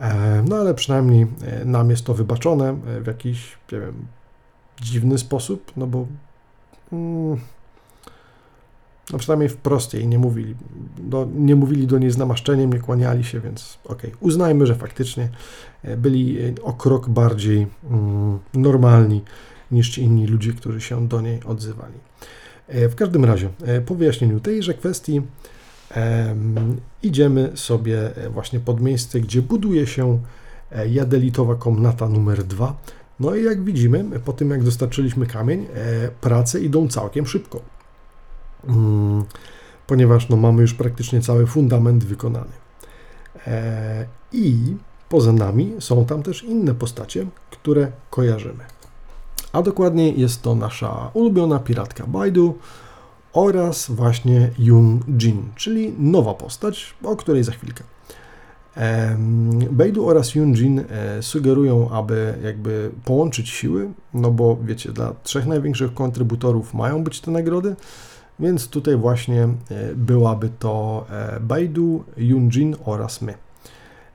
E, no ale przynajmniej e, nam jest to wybaczone e, w jakiś, nie wiem, dziwny sposób, no bo mm, no przynajmniej wprost jej nie mówili, do, nie mówili do niej z namaszczeniem, nie kłaniali się, więc okej, okay. uznajmy, że faktycznie byli o krok bardziej mm, normalni niż ci inni ludzie, którzy się do niej odzywali. E, w każdym razie, e, po wyjaśnieniu tejże kwestii, idziemy sobie e, właśnie pod miejsce, gdzie buduje się jadelitowa komnata numer 2. No i jak widzimy, po tym jak dostarczyliśmy kamień, prace idą całkiem szybko, ponieważ no, mamy już praktycznie cały fundament wykonany. I poza nami są tam też inne postacie, które kojarzymy a dokładniej jest to nasza ulubiona piratka Baidu oraz właśnie Yun Jin, czyli nowa postać, o której za chwilkę. Baidu oraz Yun Jin e, sugerują, aby jakby połączyć siły, no bo wiecie, dla trzech największych kontrybutorów mają być te nagrody, więc tutaj właśnie e, byłaby to e, Baidu, Yun Jin oraz my.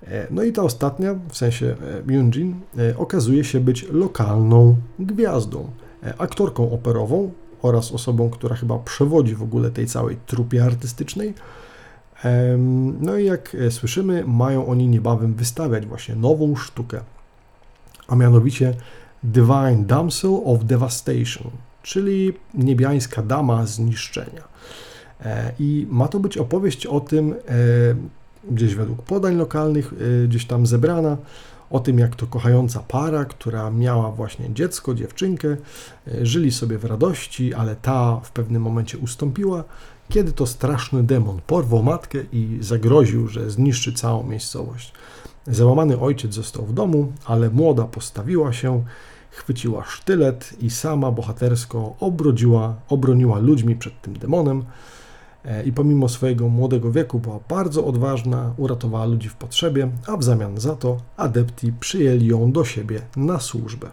E, no i ta ostatnia, w sensie Yunjin, okazuje się być lokalną gwiazdą, aktorką operową oraz osobą, która chyba przewodzi w ogóle tej całej trupie artystycznej. No i jak słyszymy, mają oni niebawem wystawiać właśnie nową sztukę a mianowicie Divine Damsel of Devastation, czyli niebiańska dama zniszczenia. E, I ma to być opowieść o tym, gdzieś według podań lokalnych, gdzieś tam zebrana, o tym, jak to kochająca para, która miała właśnie dziecko, dziewczynkę, żyli sobie w radości, ale ta w pewnym momencie ustąpiła kiedy to straszny demon porwał matkę i zagroził, że zniszczy całą miejscowość. Załamany ojciec został w domu, ale młoda postawiła się, chwyciła sztylet i sama bohatersko obrodziła, obroniła ludźmi przed tym demonem. E, I pomimo swojego młodego wieku była bardzo odważna, uratowała ludzi w potrzebie, a w zamian za to adepti przyjęli ją do siebie na służbę.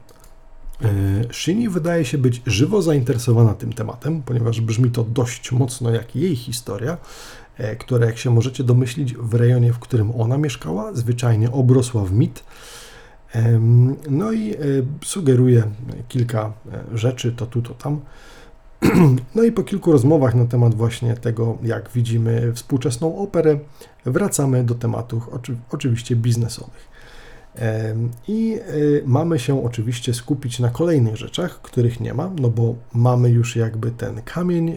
E, Shini wydaje się być żywo zainteresowana tym tematem, ponieważ brzmi to dość mocno jak jej historia, e, która, jak się możecie domyślić, w rejonie, w którym ona mieszkała, zwyczajnie obrosła w mit. No i e, sugeruje kilka rzeczy, to tu, to tam. [clears throat] No i po kilku rozmowach na temat właśnie tego, jak widzimy współczesną operę, wracamy do tematów oczywiście biznesowych. I y, mamy się oczywiście skupić na kolejnych rzeczach, których nie ma, no bo mamy już jakby ten kamień,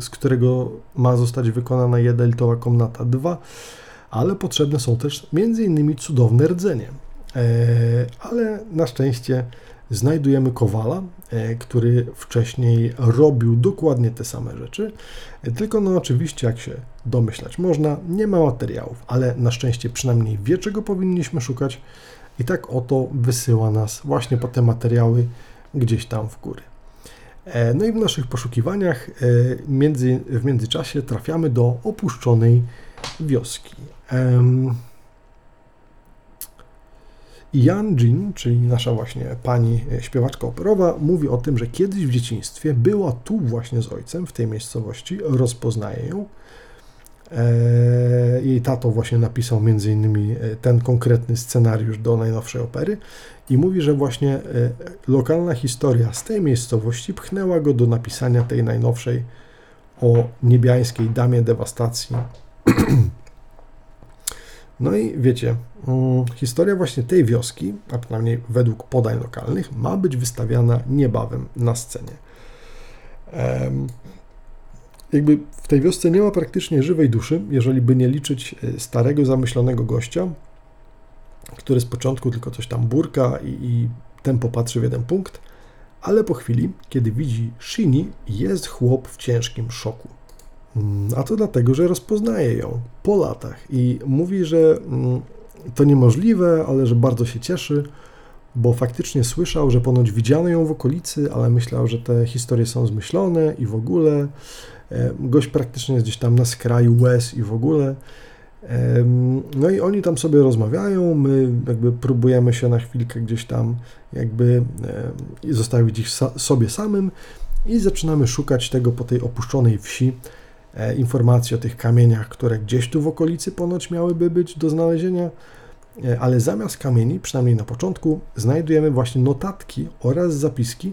z którego ma zostać wykonana jedeltowa komnata 2, ale potrzebne są też innymi cudowne rdzenie. E, ale na szczęście znajdujemy Kowala, e, który wcześniej robił dokładnie te same rzeczy, tylko no oczywiście, jak się domyślać można, nie ma materiałów, ale na szczęście przynajmniej wie, czego powinniśmy szukać i tak oto wysyła nas właśnie po te materiały gdzieś tam w góry. E, no i w naszych poszukiwaniach w międzyczasie trafiamy do opuszczonej wioski. Jan Jin, czyli nasza właśnie pani e, śpiewaczka operowa, mówi o tym, że kiedyś w dzieciństwie była tu właśnie z ojcem, w tej miejscowości, rozpoznaje ją. E, jej tato właśnie napisał między innymi e, ten konkretny scenariusz do najnowszej opery i mówi, że właśnie lokalna historia z tej miejscowości pchnęła go do napisania tej najnowszej o niebiańskiej damie dewastacji [clears throat] No i wiecie, mm, historia właśnie tej wioski, a przynajmniej według podań lokalnych, ma być wystawiana niebawem na scenie. Jakby w tej wiosce nie ma praktycznie żywej duszy, jeżeli by nie liczyć e, starego, zamyślonego gościa, który z początku tylko coś tam burka i, i tempo patrzy w jeden punkt, ale po chwili, kiedy widzi Shini, jest chłop w ciężkim szoku. Mm, a to dlatego, że rozpoznaje ją po latach i mówi, że mm, to niemożliwe, ale że bardzo się cieszy, bo faktycznie słyszał, że ponoć widziano ją w okolicy, ale myślał, że te historie są zmyślone i w ogóle. Gość praktycznie jest gdzieś tam na skraju łez i w ogóle. No i oni tam sobie rozmawiają, my jakby próbujemy się na chwilkę gdzieś tam jakby zostawić ich sobie samym i zaczynamy szukać tego po tej opuszczonej wsi, informacji o tych kamieniach, które gdzieś tu w okolicy ponoć miałyby być do znalezienia, e, ale zamiast kamieni, przynajmniej na początku, znajdujemy właśnie notatki oraz zapiski,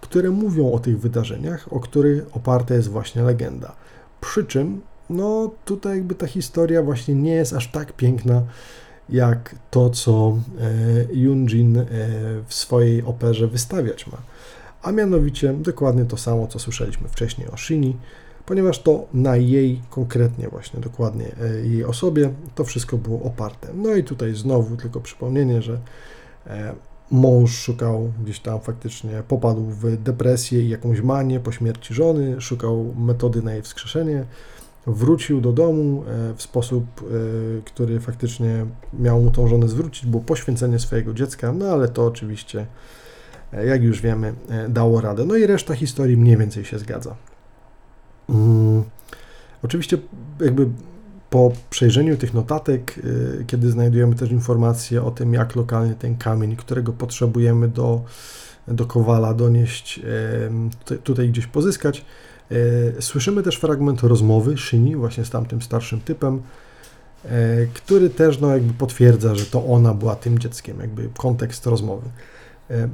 które mówią o tych wydarzeniach, o których oparta jest właśnie legenda. Przy czym, no tutaj jakby ta historia właśnie nie jest aż tak piękna, jak to, co e, Yunjin w swojej operze wystawiać ma. A mianowicie dokładnie to samo, co słyszeliśmy wcześniej o Shini, ponieważ to na jej konkretnie właśnie, dokładnie e, jej osobie to wszystko było oparte. No i tutaj znowu tylko przypomnienie, że e, mąż szukał gdzieś tam faktycznie, popadł w depresję i jakąś manię po śmierci żony, szukał metody na jej wskrzeszenie, wrócił do domu e, w sposób, który faktycznie miał mu tą żonę zwrócić, było poświęcenie swojego dziecka, no ale to oczywiście, jak już wiemy, dało radę. No i reszta historii mniej więcej się zgadza. Mm, oczywiście, jakby po przejrzeniu tych notatek, y, kiedy znajdujemy też informacje o tym, jak lokalnie ten kamień, którego potrzebujemy do, do Kowala donieść, tutaj gdzieś pozyskać, y, słyszymy też fragment rozmowy Shini właśnie z tamtym starszym typem, y, który też no, jakby potwierdza, że to ona była tym dzieckiem, jakby kontekst rozmowy.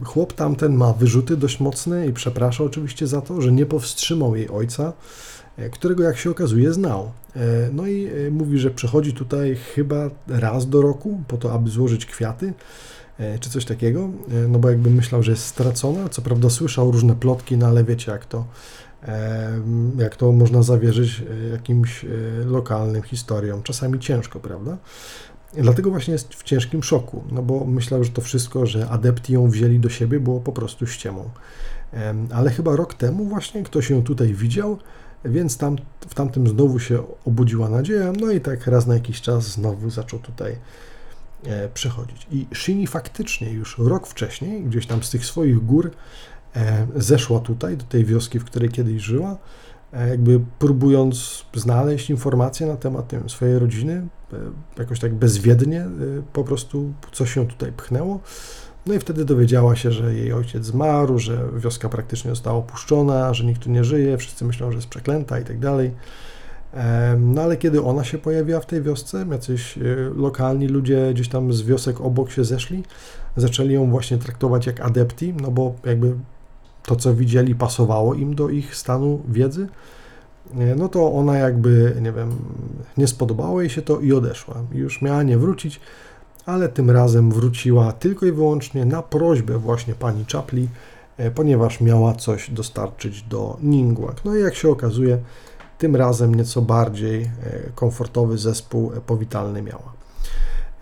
Chłop tamten ma wyrzuty dość mocne i przeprasza oczywiście za to, że nie powstrzymał jej ojca, e, którego jak się okazuje znał. E, no i e, mówi, że przychodzi tutaj chyba raz do roku po to, aby złożyć kwiaty czy coś takiego, no bo jakby myślał, że jest stracona. Co prawda słyszał różne plotki, no ale wiecie jak to, jak to można zawierzyć jakimś lokalnym historiom. Czasami ciężko, prawda? Dlatego właśnie jest w ciężkim szoku, no bo myślał, że to wszystko, że adepti ją wzięli do siebie, było po prostu ściemą. Ale chyba rok temu właśnie ktoś ją tutaj widział, więc tam, w tamtym znowu się obudziła nadzieja, no i tak raz na jakiś czas znowu zaczął tutaj e, przychodzić. I Shini faktycznie już rok wcześniej, gdzieś tam z tych swoich gór, e, zeszła tutaj, do tej wioski, w której kiedyś żyła, jakby próbując znaleźć informacje na temat wiem, swojej rodziny, jakoś tak bezwiednie po prostu coś się tutaj pchnęło. No i wtedy dowiedziała się, że jej ojciec zmarł, że wioska praktycznie została opuszczona, że nikt tu nie żyje, wszyscy myślą, że jest przeklęta i tak dalej. No ale kiedy ona się pojawiła w tej wiosce, jacyś e, lokalni ludzie gdzieś tam z wiosek obok się zeszli, zaczęli ją właśnie traktować jak adepti, no bo jakby to, co widzieli, pasowało im do ich stanu wiedzy, e, no to ona jakby, nie wiem, nie spodobało jej się to i odeszła. Już miała nie wrócić, ale tym razem wróciła tylko i wyłącznie na prośbę właśnie pani Chapli, e, ponieważ miała coś dostarczyć do Ningguang. No i jak się okazuje, tym razem nieco bardziej e, komfortowy zespół powitalny miała.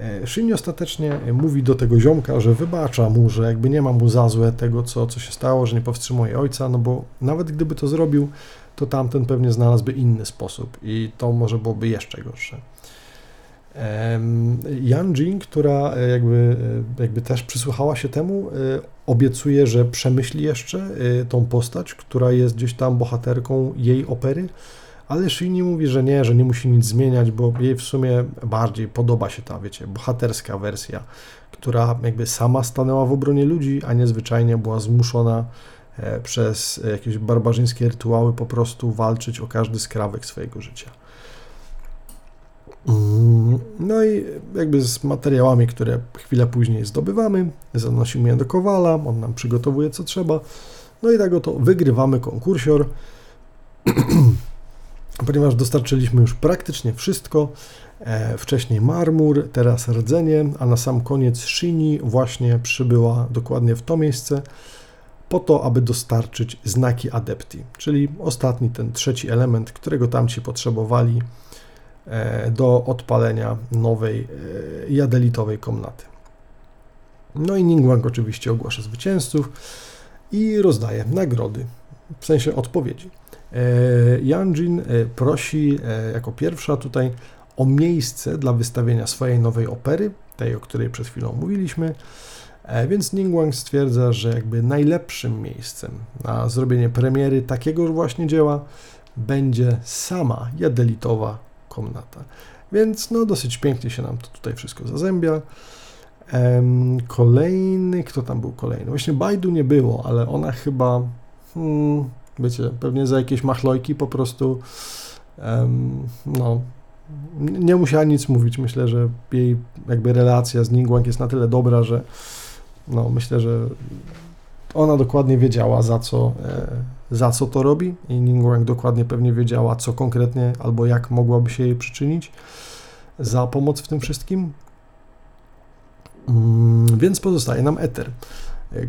E, Shinji ostatecznie mówi do tego ziomka, że wybacza mu, że jakby nie ma mu za złe tego, co, co się stało, że nie powstrzymuje ojca, no bo nawet gdyby to zrobił, to tamten pewnie znalazłby inny sposób i to może byłoby jeszcze gorsze. Yan Jing, która e, jakby, e, jakby też przysłuchała się temu, obiecuje, że przemyśli jeszcze tą postać, która jest gdzieś tam bohaterką jej opery, ale Shinji mówi, że nie, że nie musi nic zmieniać, bo jej w sumie bardziej podoba się ta, wiecie, bohaterska wersja, która jakby sama stanęła w obronie ludzi, a nie zwyczajnie była zmuszona przez jakieś barbarzyńskie rytuały po prostu walczyć o każdy skrawek swojego życia. Mm, no i jakby z materiałami, które chwilę później zdobywamy, zanosimy je do Kowala, on nam przygotowuje co trzeba. No i tak oto wygrywamy konkursior, [clears throat] ponieważ dostarczyliśmy już praktycznie wszystko. E, wcześniej marmur, teraz rdzenie, a na sam koniec Shini właśnie przybyła dokładnie w to miejsce po to, aby dostarczyć znaki adepti, czyli ostatni, ten trzeci element, którego tamci potrzebowali E, do odpalenia nowej e, jadelitowej komnaty. No i Ningguang oczywiście ogłasza zwycięzców i rozdaje nagrody, w sensie odpowiedzi. E, Yanjin prosi jako pierwsza tutaj o miejsce dla wystawienia swojej nowej opery, tej, o której przed chwilą mówiliśmy, więc Ningguang stwierdza, że jakby najlepszym miejscem na zrobienie premiery takiego właśnie dzieła będzie sama jadelitowa komnata. Więc no dosyć pięknie się nam to tutaj wszystko zazębia. Kolejny, kto tam był kolejny? Właśnie Baidu nie było, ale ona chyba, hmm, wiecie, pewnie za jakieś machlojki po prostu, um, no, nie musiała nic mówić. Myślę, że jej jakby relacja z Ningguang jest na tyle dobra, że no, myślę, że ona dokładnie wiedziała, za co, e, za co to robi i Ningguang dokładnie pewnie wiedziała, co konkretnie albo jak mogłaby się jej przyczynić za pomoc w tym wszystkim. Mm, więc pozostaje nam Ether,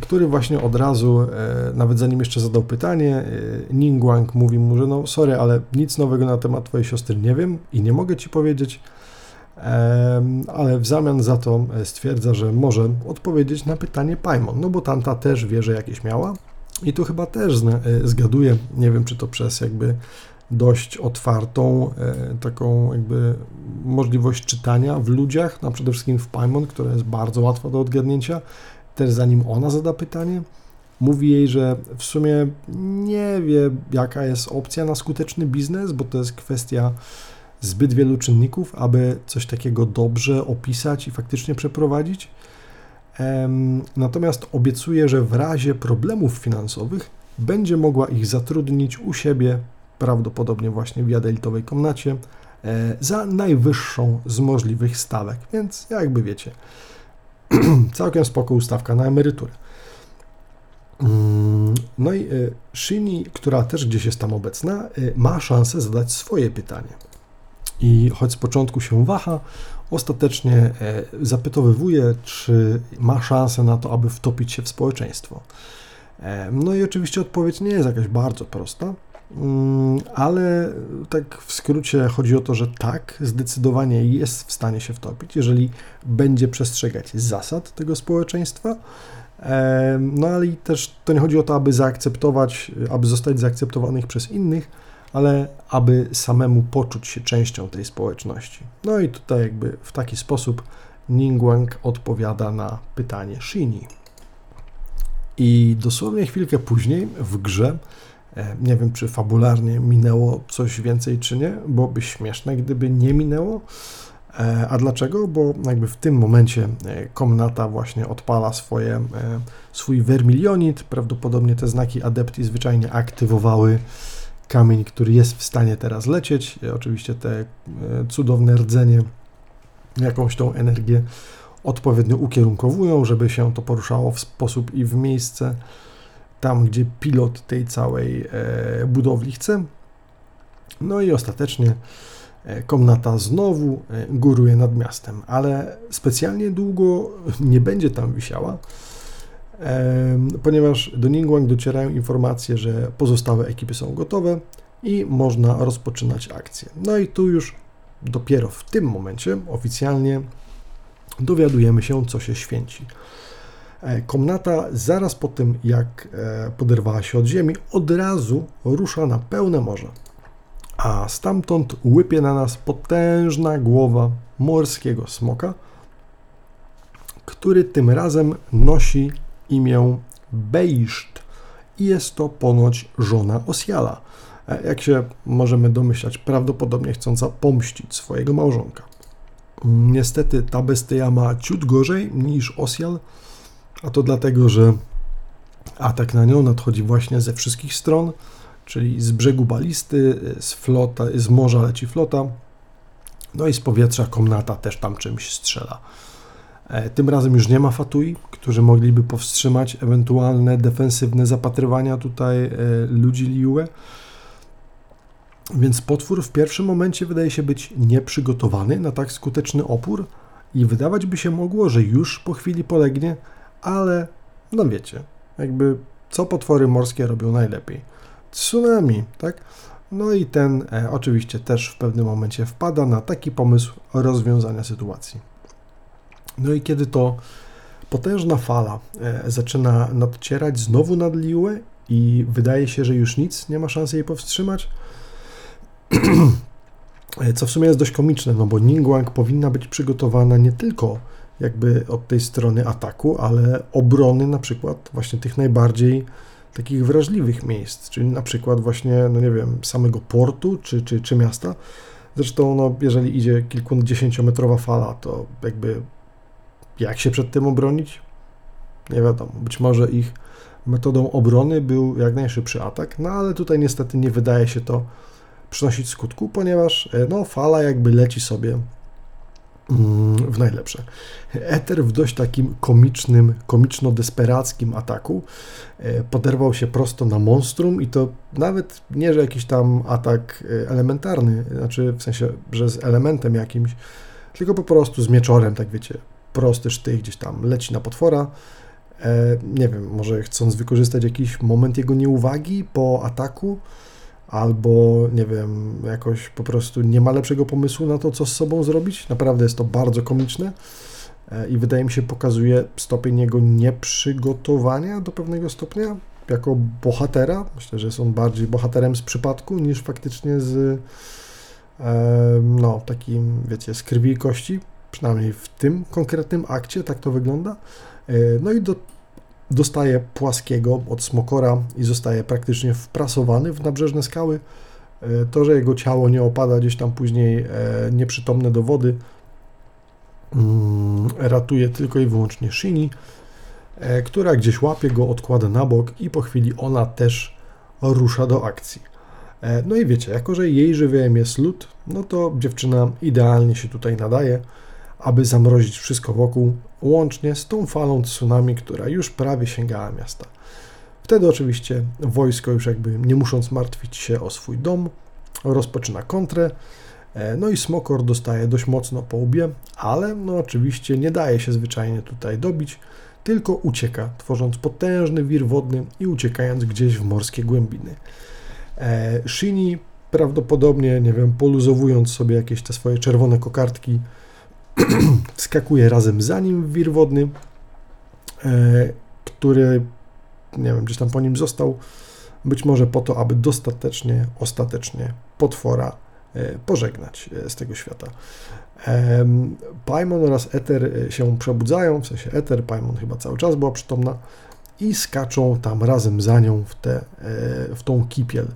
który właśnie od razu, e, nawet zanim jeszcze zadał pytanie, Ningguang mówi mu, że no sorry, ale nic nowego na temat twojej siostry nie wiem i nie mogę ci powiedzieć, ale w zamian za to e, stwierdza, że może odpowiedzieć na pytanie Paimon, no bo tamta też wie, że jakieś miała i tu chyba też e, zgaduję, nie wiem czy to przez jakby dość otwartą e, taką jakby możliwość czytania w ludziach, no przede wszystkim w Paimon, która jest bardzo łatwa do odgadnięcia, też zanim ona zada pytanie, mówi jej, że w sumie nie wie jaka jest opcja na skuteczny biznes, bo to jest kwestia zbyt wielu czynników, aby coś takiego dobrze opisać i faktycznie przeprowadzić. Natomiast obiecuje, że w razie problemów finansowych będzie mogła ich zatrudnić u siebie, prawdopodobnie właśnie w jadelitowej komnacie, e, za najwyższą z możliwych stawek. Więc jakby wiecie, [clears throat] całkiem spoko ustawka na emeryturę. Mm, no i e, Shini, która też gdzieś jest tam obecna, e, ma szansę zadać swoje pytanie. i choć z początku się waha, ostatecznie e, zapytowywuje, czy ma szansę na to, aby wtopić się w społeczeństwo. E, no i oczywiście odpowiedź nie jest jakaś bardzo prosta, ale tak w skrócie chodzi o to, że tak, zdecydowanie jest w stanie się wtopić, jeżeli będzie przestrzegać zasad tego społeczeństwa. No ale i też to nie chodzi o to, aby zaakceptować, aby zostać zaakceptowanych przez innych, ale aby samemu poczuć się częścią tej społeczności. No i tutaj jakby w taki sposób Ningguang odpowiada na pytanie Shini. I dosłownie chwilkę później w grze, nie wiem czy fabularnie minęło coś więcej czy nie, byłoby śmieszne, gdyby nie minęło. E, a dlaczego? Bo jakby w tym momencie e, komnata właśnie odpala swoje, swój vermilionit, prawdopodobnie te znaki adepti zwyczajnie aktywowały kamień, który jest w stanie teraz lecieć. Oczywiście te cudowne rdzenie jakąś tą energię odpowiednio ukierunkowują, żeby się to poruszało w sposób i w miejsce tam, gdzie pilot tej całej e, budowli chce. No i ostatecznie e, komnata znowu e, góruje nad miastem, ale specjalnie długo nie będzie tam wisiała, ponieważ do Ningguang docierają informacje, że pozostałe ekipy są gotowe i można rozpoczynać akcję. No i tu już dopiero w tym momencie oficjalnie dowiadujemy się, co się święci. E, komnata zaraz po tym, jak e, poderwała się od ziemi, od razu rusza na pełne morze. A stamtąd łypie na nas potężna głowa morskiego smoka, który tym razem nosi imię Beiszt i jest to ponoć żona Osiala. E, jak się możemy domyślać, prawdopodobnie chcąca pomścić swojego małżonka. Niestety ta bestia ma ciut gorzej niż Osial, a to dlatego, że atak na nią nadchodzi właśnie ze wszystkich stron, czyli z brzegu balisty, z, flota, z morza leci flota, no i z powietrza komnata też tam czymś strzela. E, tym razem już nie ma Fatui, którzy mogliby powstrzymać ewentualne defensywne zapatrywania tutaj e, ludzi Liue. Więc potwór w pierwszym momencie wydaje się być nieprzygotowany na tak skuteczny opór i wydawać by się mogło, że już po chwili polegnie, ale no wiecie, jakby co potwory morskie robią najlepiej? Tsunami, tak? No i ten e, oczywiście też w pewnym momencie wpada na taki pomysł rozwiązania sytuacji. No i kiedy to potężna fala e, zaczyna nadcierać znowu nad Liłę i wydaje się, że już nic nie ma szansy jej powstrzymać, [clears throat] co w sumie jest dość komiczne, no bo Ningguang powinna być przygotowana nie tylko jakby od tej strony ataku, ale obrony na przykład właśnie tych najbardziej takich wrażliwych miejsc, czyli na przykład właśnie, no nie wiem, samego portu czy, czy, czy miasta. Zresztą, no, jeżeli idzie kilkudziesięciometrowa fala, to jakby jak się przed tym obronić? Nie wiadomo. Być może ich metodą obrony był jak najszybszy atak, no ale tutaj niestety nie wydaje się to przynosić skutku, ponieważ e, no, fala jakby leci sobie w najlepsze. Eter w dość takim komicznym, komiczno-desperackim ataku e, poderwał się prosto na monstrum i to nawet nie, że jakiś tam atak e, elementarny, znaczy w sensie, że z elementem jakimś, tylko po prostu z mieczorem, tak wiecie, prosty sztych gdzieś tam leci na potwora. Nie wiem, może chcąc wykorzystać jakiś moment jego nieuwagi po ataku, albo nie wiem, jakoś po prostu nie ma lepszego pomysłu na to, co z sobą zrobić. Naprawdę jest to bardzo komiczne e, i wydaje mi się pokazuje stopień jego nieprzygotowania do pewnego stopnia jako bohatera. Myślę, że jest on bardziej bohaterem z przypadku niż faktycznie z e, no, takim, wiecie, z krwi i kości. Przynajmniej w tym konkretnym akcie tak to wygląda. E, no i do dostaje płaskiego od smokora i zostaje praktycznie wprasowany w nabrzeżne skały. E, to, że jego ciało nie opada gdzieś tam później e, nieprzytomne do wody, mm, ratuje tylko i wyłącznie Shini, e, która gdzieś łapie go, odkłada na bok i po chwili ona też rusza do akcji. No i wiecie, jako że jej żywiołem jest lód, no to dziewczyna idealnie się tutaj nadaje aby zamrozić wszystko wokół, łącznie z tą falą tsunami, która już prawie sięgała miasta. Wtedy oczywiście wojsko już jakby nie musząc martwić się o swój dom, rozpoczyna kontrę E, no i Smokor dostaje dość mocno po łbie, ale no oczywiście nie daje się zwyczajnie tutaj dobić, tylko ucieka, tworząc potężny wir wodny i uciekając gdzieś w morskie głębiny. E, Shini prawdopodobnie, nie wiem, poluzowując sobie jakieś te swoje czerwone kokardki, [clears throat] wskakuje razem za nim w wir wodny, e, który, nie wiem, gdzieś tam po nim został, być może po to, aby dostatecznie, ostatecznie potwora e, pożegnać z tego świata. Paimon oraz Ether się przebudzają, w sensie Ether, Paimon chyba cały czas była przytomna i skaczą tam razem za nią w, te, w tą kipiel.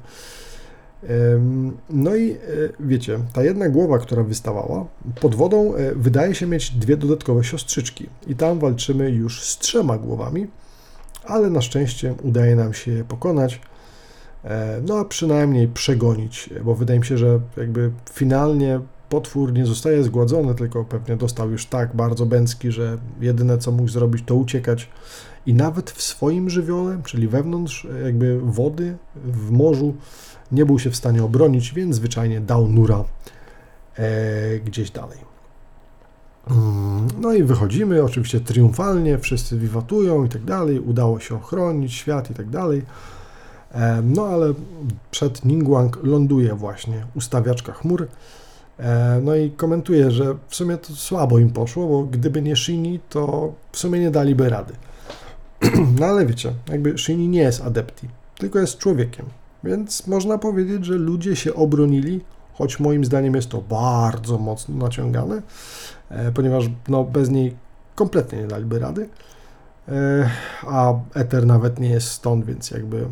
No i e, wiecie, ta jedna głowa, która wystawała, pod wodą e, wydaje się mieć dwie dodatkowe siostrzyczki. I tam walczymy już z trzema głowami, ale na szczęście udaje nam się je pokonać. E, no a przynajmniej przegonić, bo wydaje mi się, że jakby finalnie potwór nie zostaje zgładzony, tylko pewnie dostał już tak bardzo bęcki, że jedyne co mógł zrobić to uciekać i nawet w swoim żywiole, czyli wewnątrz jakby wody, w morzu, nie był się w stanie obronić, więc zwyczajnie dał nura e, gdzieś dalej. Mm, no i wychodzimy, oczywiście triumfalnie, wszyscy wiwatują i tak dalej, udało się ochronić świat i tak dalej. E, no ale przed Ningguang ląduje właśnie ustawiaczka chmur. E, no i komentuje, że w sumie to słabo im poszło, bo gdyby nie Shini, to w sumie nie daliby rady. [clears throat] No ale wiecie, jakby Shini nie jest adepti, tylko jest człowiekiem. Więc można powiedzieć, że ludzie się obronili, choć moim zdaniem jest to bardzo mocno naciągane, e, ponieważ no, bez niej kompletnie nie daliby rady. E, a Ether nawet nie jest stąd, więc jakby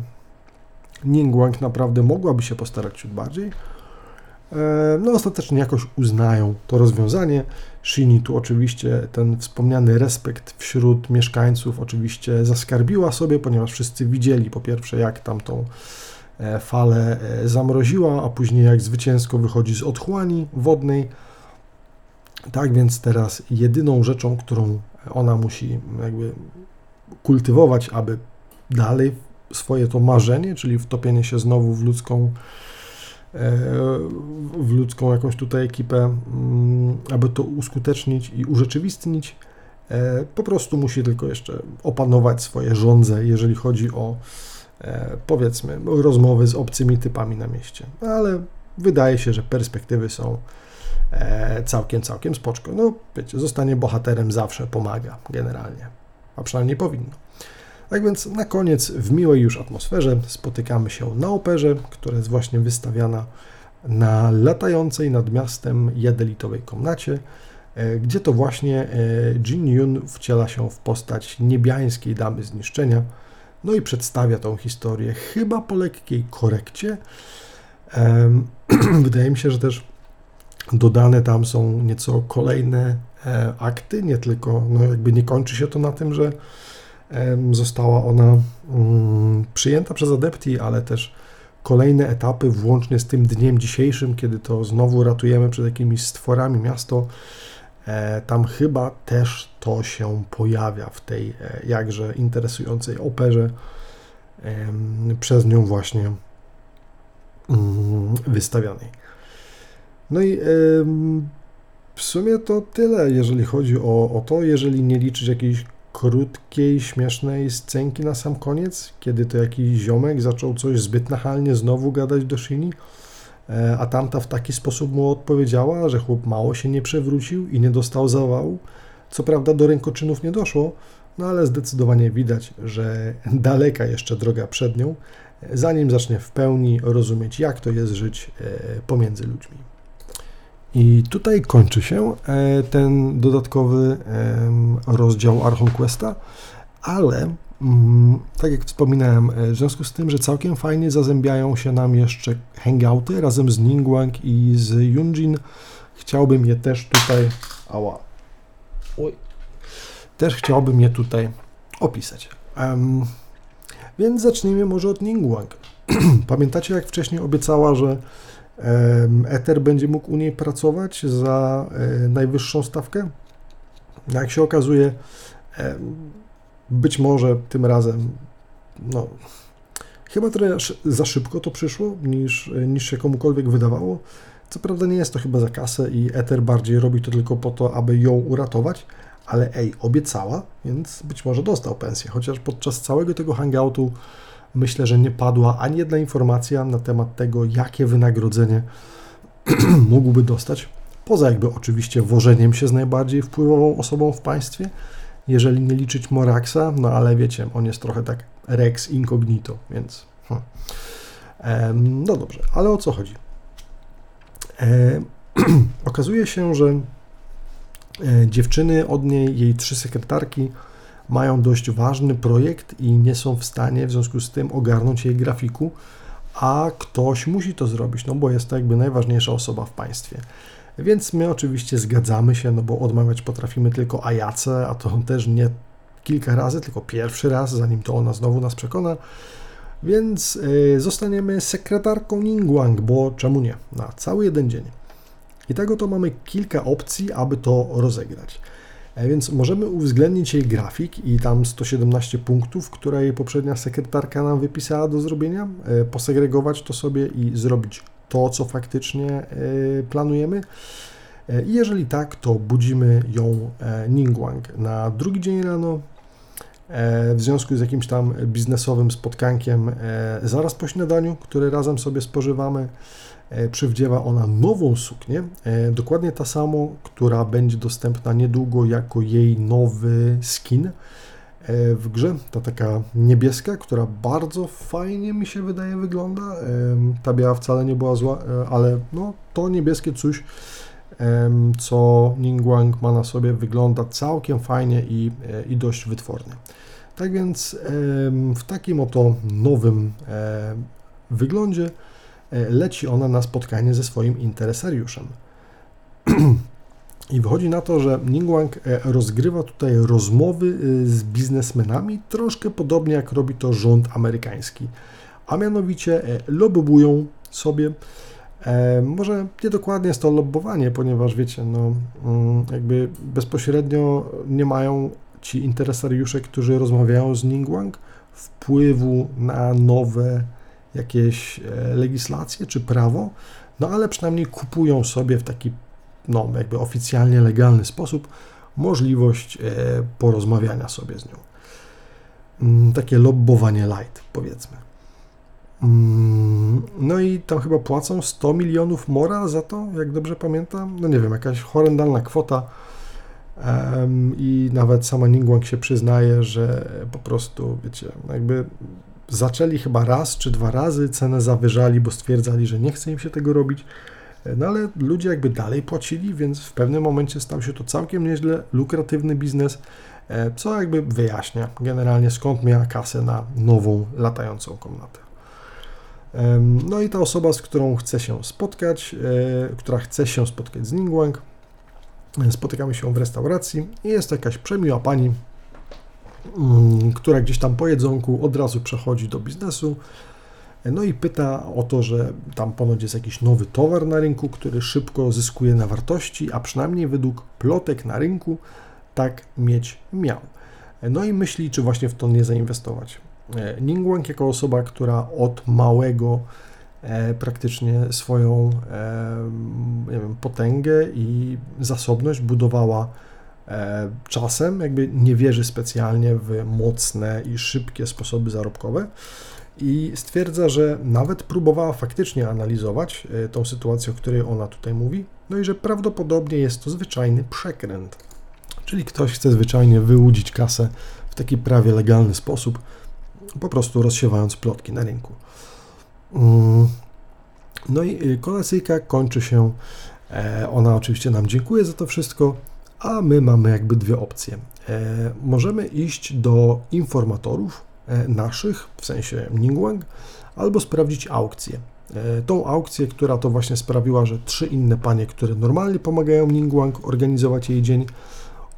Ningguang naprawdę mogłaby się postarać ciut bardziej. E, no ostatecznie jakoś uznają to rozwiązanie. Shini tu oczywiście ten wspomniany respekt wśród mieszkańców oczywiście zaskarbiła sobie, ponieważ wszyscy widzieli po pierwsze jak tam tą E, falę e, zamroziła, a później jak zwycięsko wychodzi z otchłani wodnej. Tak więc teraz jedyną rzeczą, którą ona musi jakby kultywować, aby dalej swoje to marzenie, czyli wtopienie się znowu w ludzką w ludzką jakąś tutaj ekipę, mm, aby to uskutecznić i urzeczywistnić, po prostu musi tylko jeszcze opanować swoje żądze, jeżeli chodzi o E, powiedzmy, rozmowy z obcymi typami na mieście. Ale wydaje się, że perspektywy są e, całkiem, całkiem spoczko. No, wiecie, zostanie bohaterem zawsze pomaga generalnie, a przynajmniej powinno. Tak więc na koniec w miłej już atmosferze spotykamy się na operze, która jest właśnie wystawiana na latającej nad miastem jadelitowej komnacie, e, gdzie to właśnie Jin Yun wciela się w postać niebiańskiej damy zniszczenia, no i przedstawia tą historię chyba po lekkiej korekcie. [clears throat] Wydaje mi się, że też dodane tam są nieco kolejne e, akty, nie tylko, no jakby nie kończy się to na tym, że została ona mm, przyjęta przez Adepti, ale też kolejne etapy, włącznie z tym dniem dzisiejszym, kiedy to znowu ratujemy przed jakimiś stworami miasto, E, tam chyba też to się pojawia w tej e, jakże interesującej operze, przez nią właśnie mm, wystawianej. No i w sumie to tyle, jeżeli chodzi o, o to, jeżeli nie liczyć jakiejś krótkiej, śmiesznej scenki na sam koniec, kiedy to jakiś ziomek zaczął coś zbyt nachalnie znowu gadać do Shini, E, a tamta w taki sposób mu odpowiedziała, że chłop mało się nie przewrócił i nie dostał zawału. Co prawda do rękoczynów nie doszło, no ale zdecydowanie widać, że [laughs] daleka jeszcze droga przed nią, zanim zacznie w pełni rozumieć, jak to jest żyć e, pomiędzy ludźmi. I tutaj kończy się e, ten dodatkowy rozdział Archon Questa, ale Mm, tak jak wspominałem, e, w związku z tym, że całkiem fajnie zazębiają się nam jeszcze hangouty razem z Ningguang i z Yunjin, chciałbym je też tutaj. Ała. Oj. Też chciałbym je tutaj opisać. Um, więc zacznijmy może od Ningguang. [clears throat] Pamiętacie, jak wcześniej obiecała, że Ether będzie mógł u niej pracować za e, najwyższą stawkę? Jak się okazuje, być może tym razem, no, chyba trochę za szybko to przyszło, niż, niż się komukolwiek wydawało. Co prawda nie jest to chyba za kasę i Ether bardziej robi to tylko po to, aby ją uratować, ale ej, obiecała, więc być może dostał pensję, chociaż podczas całego tego hangoutu myślę, że nie padła ani jedna informacja na temat tego, jakie wynagrodzenie [clears throat] mógłby dostać, poza jakby oczywiście wożeniem się z najbardziej wpływową osobą w państwie, jeżeli nie liczyć Moraxa, no ale wiecie, on jest trochę tak Rex incognito, więc... Hmm. no dobrze, ale o co chodzi? [clears throat] okazuje się, że e, dziewczyny od niej, jej trzy sekretarki, mają dość ważny projekt i nie są w stanie w związku z tym ogarnąć jej grafiku, a ktoś musi to zrobić, no bo jest to jakby najważniejsza osoba w państwie. Więc my oczywiście zgadzamy się, no bo odmawiać potrafimy tylko Ajace, a to też nie kilka razy, tylko pierwszy raz, zanim to ona znowu nas przekona. Więc yy, zostaniemy sekretarką Ningguang, bo czemu nie? Na cały jeden dzień. I tego to mamy kilka opcji, aby to rozegrać. E, więc możemy uwzględnić jej grafik i tam 117 punktów, które jej poprzednia sekretarka nam wypisała do zrobienia, e, posegregować to sobie i zrobić to, co faktycznie e, planujemy. I jeżeli tak, to budzimy ją Ningguang na drugi dzień rano, w związku z jakimś tam biznesowym spotkankiem zaraz po śniadaniu, które razem sobie spożywamy. E, przywdziewa ona nową suknię, e, dokładnie ta samą, która będzie dostępna niedługo jako jej nowy skin e, w grze. Ta taka niebieska, która bardzo fajnie mi się wydaje wygląda. Ta biała wcale nie była zła, ale no, to niebieskie coś, co Ningguang ma na sobie, wygląda całkiem fajnie i, i dość wytwornie. Tak więc w takim oto nowym wyglądzie leci ona na spotkanie ze swoim interesariuszem. [clears throat] I wychodzi na to, że Ningguang e, rozgrywa tutaj rozmowy e, z biznesmenami, troszkę podobnie jak robi to rząd amerykański. A mianowicie lobbują sobie, może nie dokładnie jest to lobbowanie, ponieważ wiecie, no mm, jakby bezpośrednio nie mają ci interesariusze, którzy rozmawiają z Ningguang, wpływu na nowe jakieś e, legislacje czy prawo, no ale przynajmniej kupują sobie w taki, no jakby oficjalnie legalny sposób możliwość e, porozmawiania sobie z nią. Mm, takie lobbowanie light, powiedzmy. Mm, no i tam chyba płacą 100 milionów mora za to, jak dobrze pamiętam. No nie wiem, jakaś horrendalna kwota. I nawet sama Ningguang się przyznaje, że po prostu, wiecie, jakby zaczęli chyba raz czy dwa razy, cenę zawyżali, bo stwierdzali, że nie chce im się tego robić. No ale ludzie jakby dalej płacili, więc w pewnym momencie stał się to całkiem nieźle lukratywny biznes, e, co jakby wyjaśnia generalnie skąd miała kasę na nową latającą komnatę. No i ta osoba, z którą chce się spotkać, e, która chce się spotkać z Ningguang, e, spotykamy się w restauracji i jest jakaś przemiła pani, która gdzieś tam po jedzonku od razu przechodzi do biznesu. No i pyta o to, że tam ponoć jest jakiś nowy towar na rynku, który szybko zyskuje na wartości, a przynajmniej według plotek na rynku tak mieć miał. No i myśli, czy właśnie w to nie zainwestować. E, Ningguang jako osoba, która od małego e, praktycznie swoją e, wiem, potęgę i zasobność budowała czasem jakby nie wierzy specjalnie w mocne i szybkie sposoby zarobkowe i stwierdza, że nawet próbowała faktycznie analizować e, tą sytuację, o której ona tutaj mówi, no i że prawdopodobnie jest to zwyczajny przekręt. Czyli ktoś chce zwyczajnie wyłudzić kasę w taki prawie legalny sposób, po prostu rozsiewając plotki na rynku. Mm. No i kolacyjka kończy się. E, ona oczywiście nam dziękuję za to wszystko a my mamy jakby dwie opcje. E, możemy iść do informatorów e, naszych, w sensie Ningguang, albo sprawdzić aukcję. E, tą aukcję, która to właśnie sprawiła, że trzy inne panie, które normalnie pomagają Ningguang organizować jej dzień,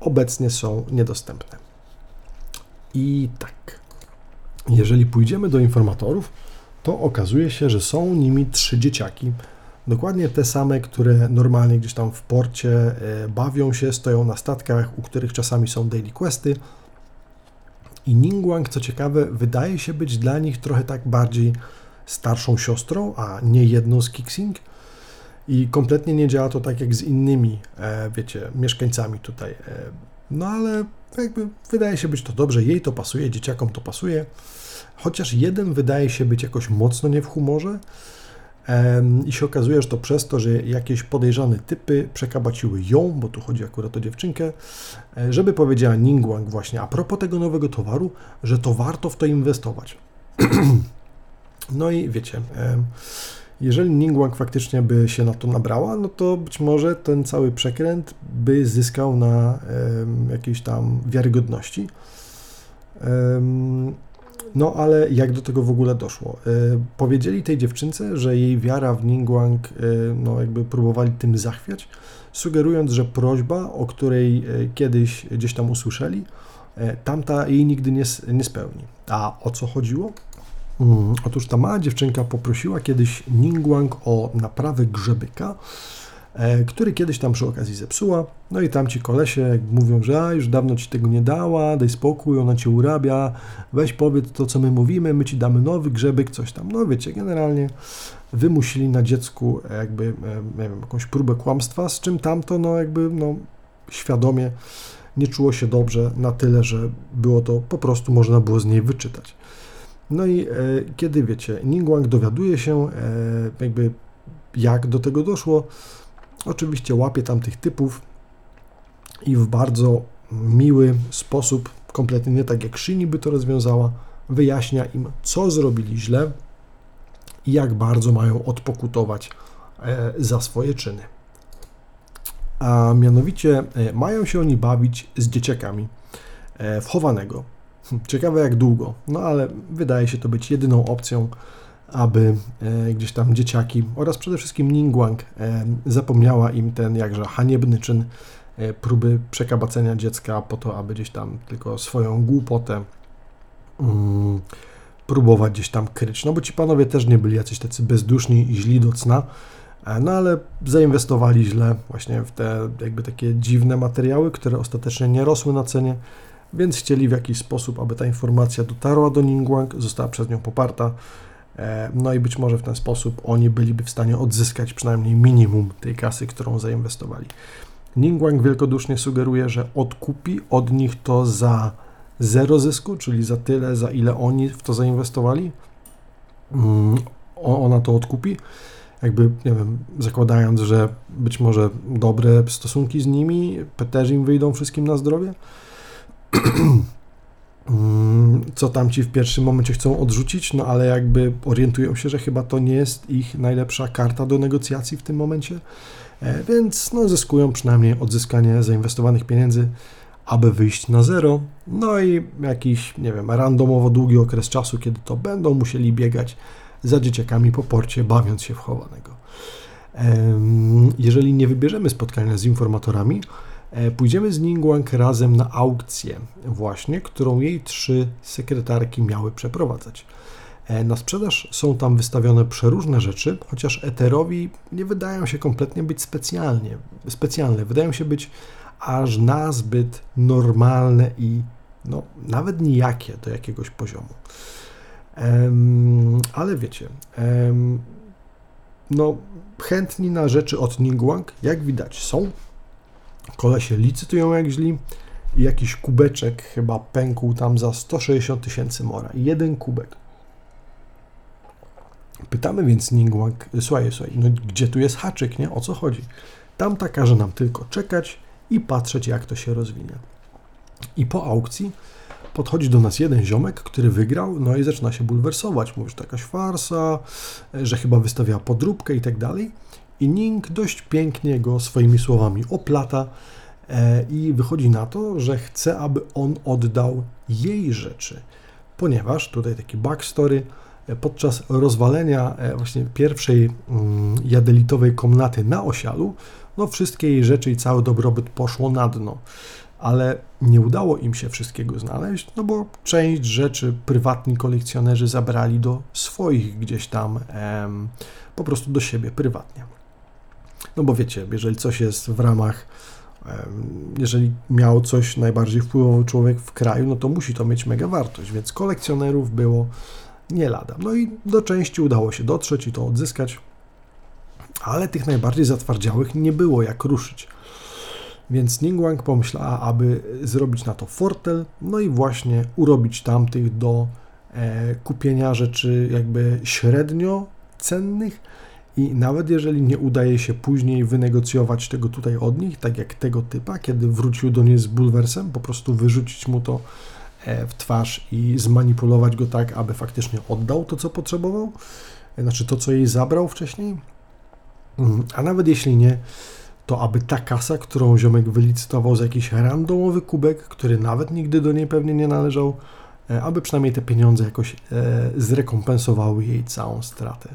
obecnie są niedostępne. I tak, jeżeli pójdziemy do informatorów, to okazuje się, że są nimi trzy dzieciaki, Dokładnie te same, które normalnie gdzieś tam w porcie e, bawią się, stoją na statkach, u których czasami są daily questy. I Ningguang, co ciekawe, wydaje się być dla nich trochę tak bardziej starszą siostrą, a nie jedną z Kixing. I kompletnie nie działa to tak jak z innymi, wiecie, mieszkańcami tutaj. No ale jakby wydaje się być to dobrze, jej to pasuje, dzieciakom to pasuje. Chociaż jeden wydaje się być jakoś mocno nie w humorze. I się okazuje, że to przez to, że jakieś podejrzane typy przekabaciły ją, bo tu chodzi akurat o dziewczynkę, e, żeby powiedziała Ningguang właśnie a propos tego nowego towaru, że to warto w to inwestować. [clears throat] no i wiecie, jeżeli Ningguang faktycznie by się na to nabrała, no to być może ten cały przekręt by zyskał na jakiejś tam wiarygodności. No ale jak do tego w ogóle doszło? E, powiedzieli tej dziewczynce, że jej wiara w Ningguang, e, no jakby próbowali tym zachwiać, sugerując, że prośba, o której e, kiedyś gdzieś tam usłyszeli, tamta jej nigdy nie, nie spełni. A o co chodziło? Mm, otóż ta mała dziewczynka poprosiła kiedyś Ningguang o naprawę grzebyka, który kiedyś tam przy okazji zepsuła. No i tam ci kolesie mówią, że a, już dawno ci tego nie dała, daj spokój, ona cię urabia, weź powiedz to, co my mówimy, my ci damy nowy grzebyk, coś tam. No wiecie, generalnie wymusili na dziecku jakby, e, nie wiem, jakąś próbę kłamstwa, z czym tamto, no jakby, no świadomie nie czuło się dobrze na tyle, że było to po prostu można było z niej wyczytać. No i e, kiedy wiecie, Ningguang dowiaduje się, e, jakby jak do tego doszło, Oczywiście łapie tam tych typów i w bardzo miły sposób, kompletnie nie tak jak Szyni by to rozwiązała, wyjaśnia im, co zrobili źle i jak bardzo mają odpokutować e, za swoje czyny. A mianowicie e, mają się oni bawić z dzieciakami e, wchowanego. Ciekawe jak długo, no ale wydaje się to być jedyną opcją, aby e, gdzieś tam dzieciaki oraz przede wszystkim Ningguang e, zapomniała im ten jakże haniebny czyn e, próby przekabacenia dziecka po to, aby gdzieś tam tylko swoją głupotę mm, próbować gdzieś tam kryć. No bo ci panowie też nie byli jacyś tacy bezduszni i źli do cna, no ale zainwestowali źle właśnie w te jakby takie dziwne materiały, które ostatecznie nie rosły na cenie, więc chcieli w jakiś sposób, aby ta informacja dotarła do Ningguang, została przez nią poparta, no i być może w ten sposób oni byliby w stanie odzyskać przynajmniej minimum tej kasy, którą zainwestowali. Ningguang wielkodusznie sugeruje, że odkupi od nich to za zero zysku, czyli za tyle, za ile oni w to zainwestowali. Mm, ona to odkupi, jakby, nie wiem, zakładając, że być może dobre stosunki z nimi też im wyjdą wszystkim na zdrowie. [clears throat] Mm, co tam ci w pierwszym momencie chcą odrzucić, no ale jakby orientują się, że chyba to nie jest ich najlepsza karta do negocjacji w tym momencie, e, więc no, zyskują przynajmniej odzyskanie zainwestowanych pieniędzy, aby wyjść na zero, no i jakiś, nie wiem, randomowo długi okres czasu, kiedy to będą musieli biegać za dzieciakami po porcie, bawiąc się w chowanego. Jeżeli nie wybierzemy spotkania z informatorami, pójdziemy z Ningguang razem na aukcję, właśnie, którą jej trzy sekretarki miały przeprowadzać. E, na sprzedaż są tam wystawione przeróżne rzeczy, chociaż eterowi nie wydają się kompletnie być specjalnie, specjalne. Wydają się być aż nazbyt normalne i no, nawet nijakie do jakiegoś poziomu. Um, ale wiecie, um, no, chętni na rzeczy od Ningguang, jak widać, są. Kolesie licytują jak źli i jakiś kubeczek chyba pękł tam za 160 tysięcy mora. Jeden kubek. Pytamy więc Ningguang, słuchaj, słuchaj, no gdzie tu jest haczyk, nie? O co chodzi? Tamta każe nam tylko czekać i patrzeć, jak to się rozwinie. I po aukcji podchodzi do nas jeden ziomek, który wygrał, no i zaczyna się bulwersować. Mówi, że to jakaś farsa, że chyba wystawiała podróbkę i tak dalej. I Ning dość pięknie go swoimi słowami oplata e, i wychodzi na to, że chce, aby on oddał jej rzeczy, ponieważ tutaj taki backstory, e, podczas rozwalenia e, właśnie pierwszej mm, jadelitowej komnaty na osialu, no wszystkie jej rzeczy i cały dobrobyt poszło na dno. Ale nie udało im się wszystkiego znaleźć, no bo część rzeczy prywatni kolekcjonerzy zabrali do swoich gdzieś tam, em, po prostu do siebie prywatnie. No bo wiecie, jeżeli coś jest w ramach, jeżeli miał coś najbardziej wpływowy człowiek w kraju, no to musi to mieć mega wartość, więc kolekcjonerów było nie lada. No i do części udało się dotrzeć i to odzyskać, ale tych najbardziej zatwardziałych nie było jak ruszyć. Więc Ningguang pomyślała, aby zrobić na to fortel, no i właśnie urobić tamtych do e, kupienia rzeczy jakby średnio cennych i nawet jeżeli nie udaje się później wynegocjować tego tutaj od nich, tak jak tego typa, kiedy wrócił do niej z bulwersem, po prostu wyrzucić mu to e, w twarz i zmanipulować go tak, aby faktycznie oddał to, co potrzebował, e, znaczy to, co jej zabrał wcześniej, mhm. a nawet jeśli nie, to aby ta kasa, którą ziomek wylicytował za jakiś randomowy kubek, który nawet nigdy do niej pewnie nie należał, e, aby przynajmniej te pieniądze jakoś zrekompensowały jej całą stratę.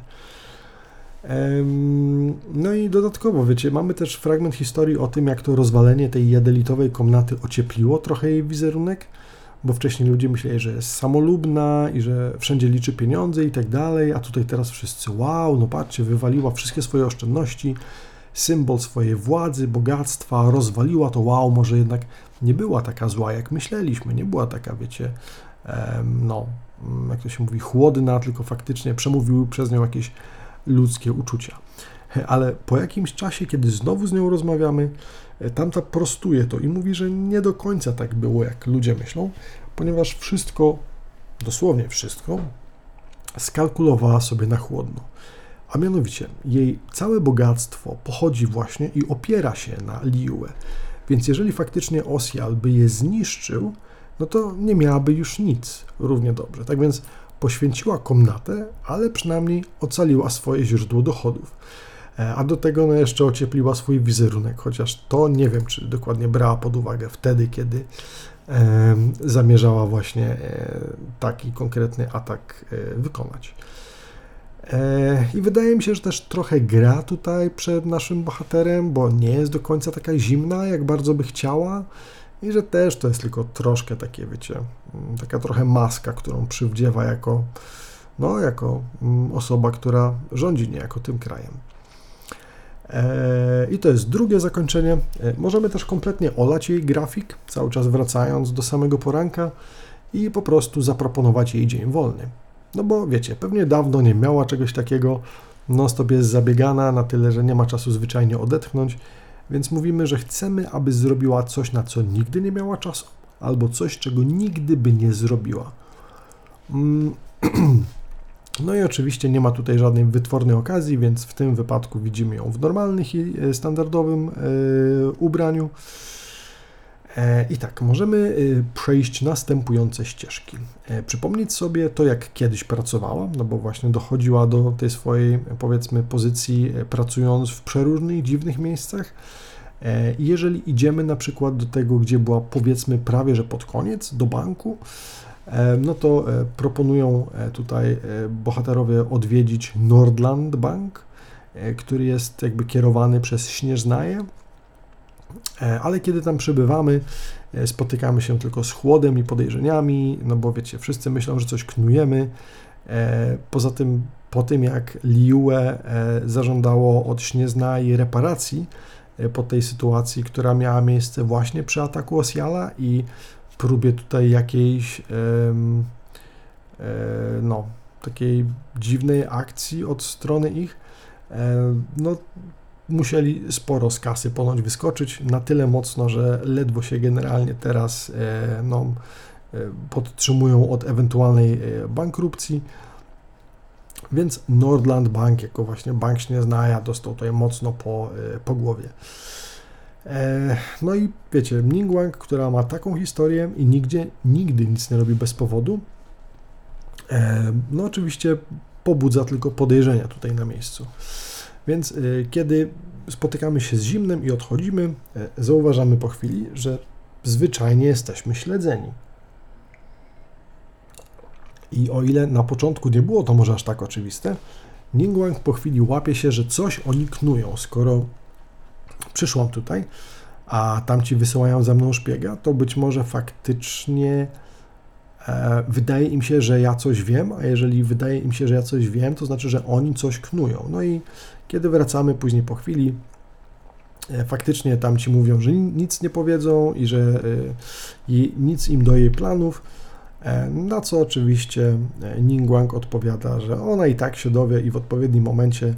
No i dodatkowo, wiecie, mamy też fragment historii o tym, jak to rozwalenie tej jadelitowej komnaty ociepliło trochę jej wizerunek, bo wcześniej ludzie myśleli, że jest samolubna i że wszędzie liczy pieniądze i tak dalej, a tutaj teraz wszyscy, wow, no patrzcie, wywaliła wszystkie swoje oszczędności, symbol swojej władzy, bogactwa, rozwaliła to, wow, może jednak nie była taka zła, jak myśleliśmy, nie była taka, wiecie, no, jak to się mówi, chłodna, tylko faktycznie przemówiły przez nią jakieś ludzkie uczucia. Ale po jakimś czasie, kiedy znowu z nią rozmawiamy, tamta prostuje to i mówi, że nie do końca tak było, jak ludzie myślą, ponieważ wszystko, dosłownie wszystko, skalkulowała sobie na chłodno. A mianowicie, jej całe bogactwo pochodzi właśnie i opiera się na Liue. Więc jeżeli faktycznie Osial by je zniszczył, no to nie miałaby już nic równie dobrze. Tak więc poświęciła komnatę, ale przynajmniej ocaliła swoje źródło dochodów. E, a do tego no, jeszcze ociepliła swój wizerunek, chociaż to nie wiem, czy dokładnie brała pod uwagę wtedy, kiedy e, zamierzała właśnie e, taki konkretny atak e, wykonać. E, I wydaje mi się, że też trochę gra tutaj przed naszym bohaterem, bo nie jest do końca taka zimna, jak bardzo by chciała i że też to jest tylko troszkę takie, wiecie, mm, taka trochę maska, którą przywdziewa jako, no, jako mm, osoba, która rządzi niejako tym krajem. E, I to jest drugie zakończenie. E, możemy też kompletnie olać jej grafik, cały czas wracając do samego poranka i po prostu zaproponować jej dzień wolny. No bo wiecie, pewnie dawno nie miała czegoś takiego, non-stop jest zabiegana na tyle, że nie ma czasu zwyczajnie odetchnąć więc mówimy, że chcemy, aby zrobiła coś, na co nigdy nie miała czasu, albo coś, czego nigdy by nie zrobiła. Mm, [clears throat] no i oczywiście nie ma tutaj żadnej wytwornej okazji, więc w tym wypadku widzimy ją w normalnym i e, standardowym e, ubraniu. E, I tak, możemy przejść następujące ścieżki. Przypomnieć sobie to, jak kiedyś pracowała, no bo właśnie dochodziła do tej swojej, powiedzmy, pozycji pracując w przeróżnych, dziwnych miejscach. Jeżeli idziemy na przykład do tego, gdzie była, powiedzmy, prawie że pod koniec, do banku, no to proponują tutaj bohaterowie odwiedzić Nordland Bank, który jest jakby kierowany przez Śnieżnaję E, ale kiedy tam przebywamy, e, spotykamy się tylko z chłodem i podejrzeniami, no bo wiecie, wszyscy myślą, że coś knujemy. E, poza tym, po tym jak Liue zażądało od Śnieznai reparacji po tej sytuacji, która miała miejsce właśnie przy ataku Osiala i próbie tutaj jakiejś no, takiej dziwnej akcji od strony ich, no musieli sporo z kasy ponoć wyskoczyć, na tyle mocno, że ledwo się generalnie teraz e, no, e, podtrzymują od ewentualnej e, bankrupcji. Więc Nordland Bank, jako właśnie bank Śnieznaja, dostał tutaj mocno po, po głowie. No i wiecie, Ningguang, która ma taką historię i nigdzie, nigdy nic nie robi bez powodu, no oczywiście pobudza tylko podejrzenia tutaj na miejscu. Więc y, kiedy spotykamy się z zimnem i odchodzimy, y, zauważamy po chwili, że zwyczajnie jesteśmy śledzeni. I o ile na początku nie było to może aż tak oczywiste, Ningguang po chwili łapie się, że coś oni knują. Skoro przyszłam tutaj, a tamci wysyłają za mną szpiega, to być może faktycznie e, wydaje im się, że ja coś wiem, a jeżeli wydaje im się, że ja coś wiem, to znaczy, że oni coś knują. No i kiedy wracamy później po chwili, e, faktycznie tam ci mówią, że nic nie powiedzą i że e, nic im do jej planów, e, na co oczywiście Ningguang odpowiada, że ona i tak się dowie i w odpowiednim momencie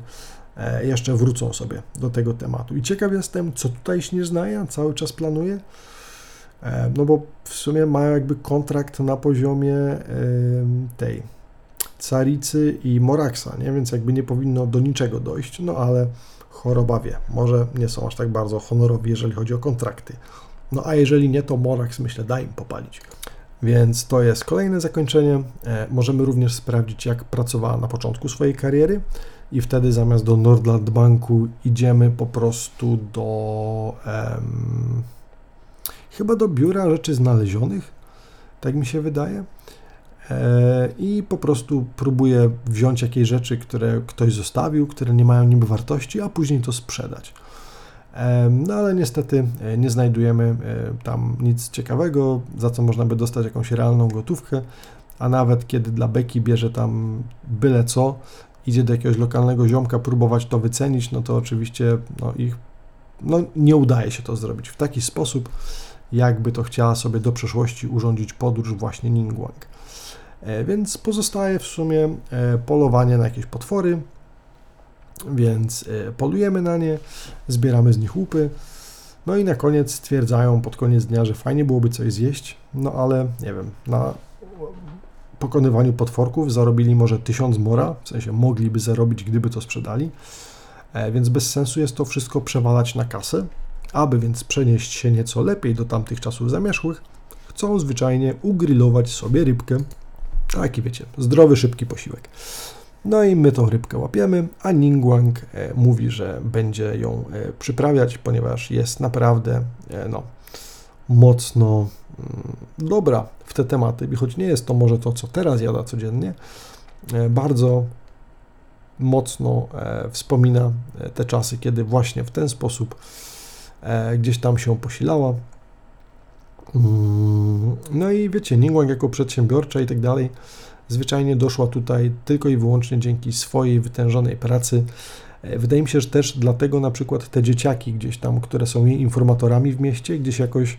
jeszcze wrócą sobie do tego tematu. I ciekaw jestem, co tutaj Śnieżnaja cały czas planuje, no bo w sumie mają jakby kontrakt na poziomie tej Caricy i Moraksa, nie? więc jakby nie powinno do niczego dojść, no ale choroba wie, może nie są aż tak bardzo honorowi, jeżeli chodzi o kontrakty. No a jeżeli nie, to Morax myślę da im popalić. Więc to jest kolejne zakończenie. E, możemy również sprawdzić, jak pracowała na początku swojej kariery i wtedy zamiast do Nordland Banku idziemy po prostu do um, chyba do biura rzeczy znalezionych, tak mi się wydaje. E, I po prostu próbuję wziąć jakieś rzeczy, które ktoś zostawił, które nie mają niby wartości, a później to sprzedać. No ale niestety e, nie znajdujemy e, tam nic ciekawego, za co można by dostać jakąś realną gotówkę, a nawet kiedy dla Beki bierze tam byle co, idzie do jakiegoś lokalnego ziomka próbować to wycenić, no to oczywiście no, ich no, nie udaje się to zrobić w taki sposób, jakby to chciała sobie do przeszłości urządzić podróż właśnie Ningguang. E, więc pozostaje w sumie polowanie na jakieś potwory, więc e, polujemy na nie, zbieramy z nich łupy. No i na koniec stwierdzają pod koniec dnia, że fajnie byłoby coś zjeść, no ale nie wiem, na pokonywaniu potworków zarobili może tysiąc mora, w sensie mogliby zarobić, gdyby to sprzedali, e, więc bez sensu jest to wszystko przewalać na kasę. Aby więc przenieść się nieco lepiej do tamtych czasów zamierzchłych, chcą zwyczajnie ugrillować sobie rybkę. Taki wiecie, zdrowy, szybki posiłek. No i my tą rybkę łapiemy, a Ningguang e, mówi, że będzie ją e, przyprawiać, ponieważ jest naprawdę e, no, mocno mm, dobra w te tematy. I choć nie jest to może to, co teraz jada codziennie, bardzo mocno wspomina te czasy, kiedy właśnie w ten sposób gdzieś tam się posilała. Mm, no i wiecie, Ningguang jako przedsiębiorcza i tak dalej, zwyczajnie doszła tutaj tylko i wyłącznie dzięki swojej wytężonej pracy. E, wydaje mi się, że też dlatego na przykład te dzieciaki gdzieś tam, które są jej informatorami w mieście, gdzieś jakoś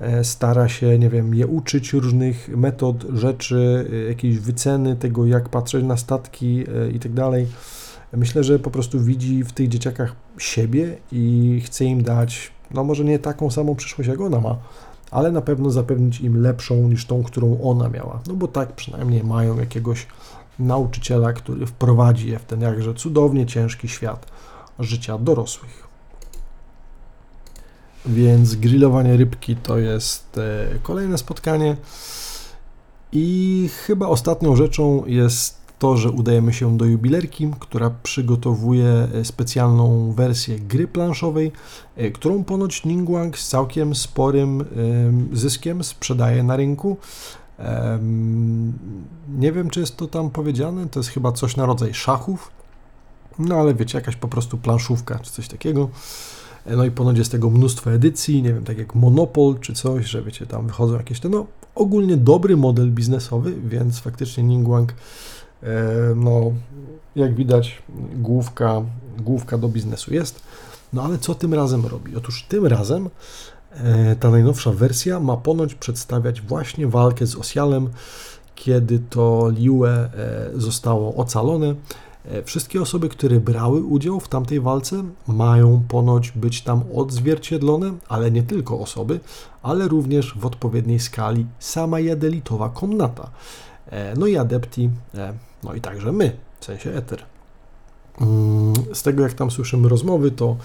e, stara się, nie wiem, je uczyć różnych metod, rzeczy, e, jakiejś wyceny tego, jak patrzeć na statki i tak dalej. Myślę, że po prostu widzi w tych dzieciakach siebie i chce im dać, no może nie taką samą przyszłość, jak ona ma, ale na pewno zapewnić im lepszą niż tą, którą ona miała. No bo tak przynajmniej mają jakiegoś nauczyciela, który wprowadzi je w ten jakże cudownie ciężki świat życia dorosłych. Więc grillowanie rybki to jest e, kolejne spotkanie. I chyba ostatnią rzeczą jest to, że udajemy się do jubilerki, która przygotowuje e, specjalną wersję gry planszowej, e, którą ponoć Ningguang z całkiem sporym zyskiem sprzedaje na rynku. Nie wiem, czy jest to tam powiedziane, to jest chyba coś na rodzaj szachów, no ale wiecie, jakaś po prostu planszówka czy coś takiego. E, no i ponoć jest tego mnóstwo edycji, nie wiem, tak jak Monopol czy coś, że wiecie, tam wychodzą jakieś te, no ogólnie dobry model biznesowy, więc faktycznie Ningguang no, jak widać, główka, główka do biznesu jest. No ale co tym razem robi? Otóż tym razem e, ta najnowsza wersja ma ponoć przedstawiać właśnie walkę z Osialem, kiedy to Liue e, zostało ocalone. Wszystkie osoby, które brały udział w tamtej walce, mają ponoć być tam odzwierciedlone, ale nie tylko osoby, ale również w odpowiedniej skali sama jadelitowa komnata. No i adepti no i także my, w sensie Ether. Mm, z tego, jak tam słyszymy rozmowy, to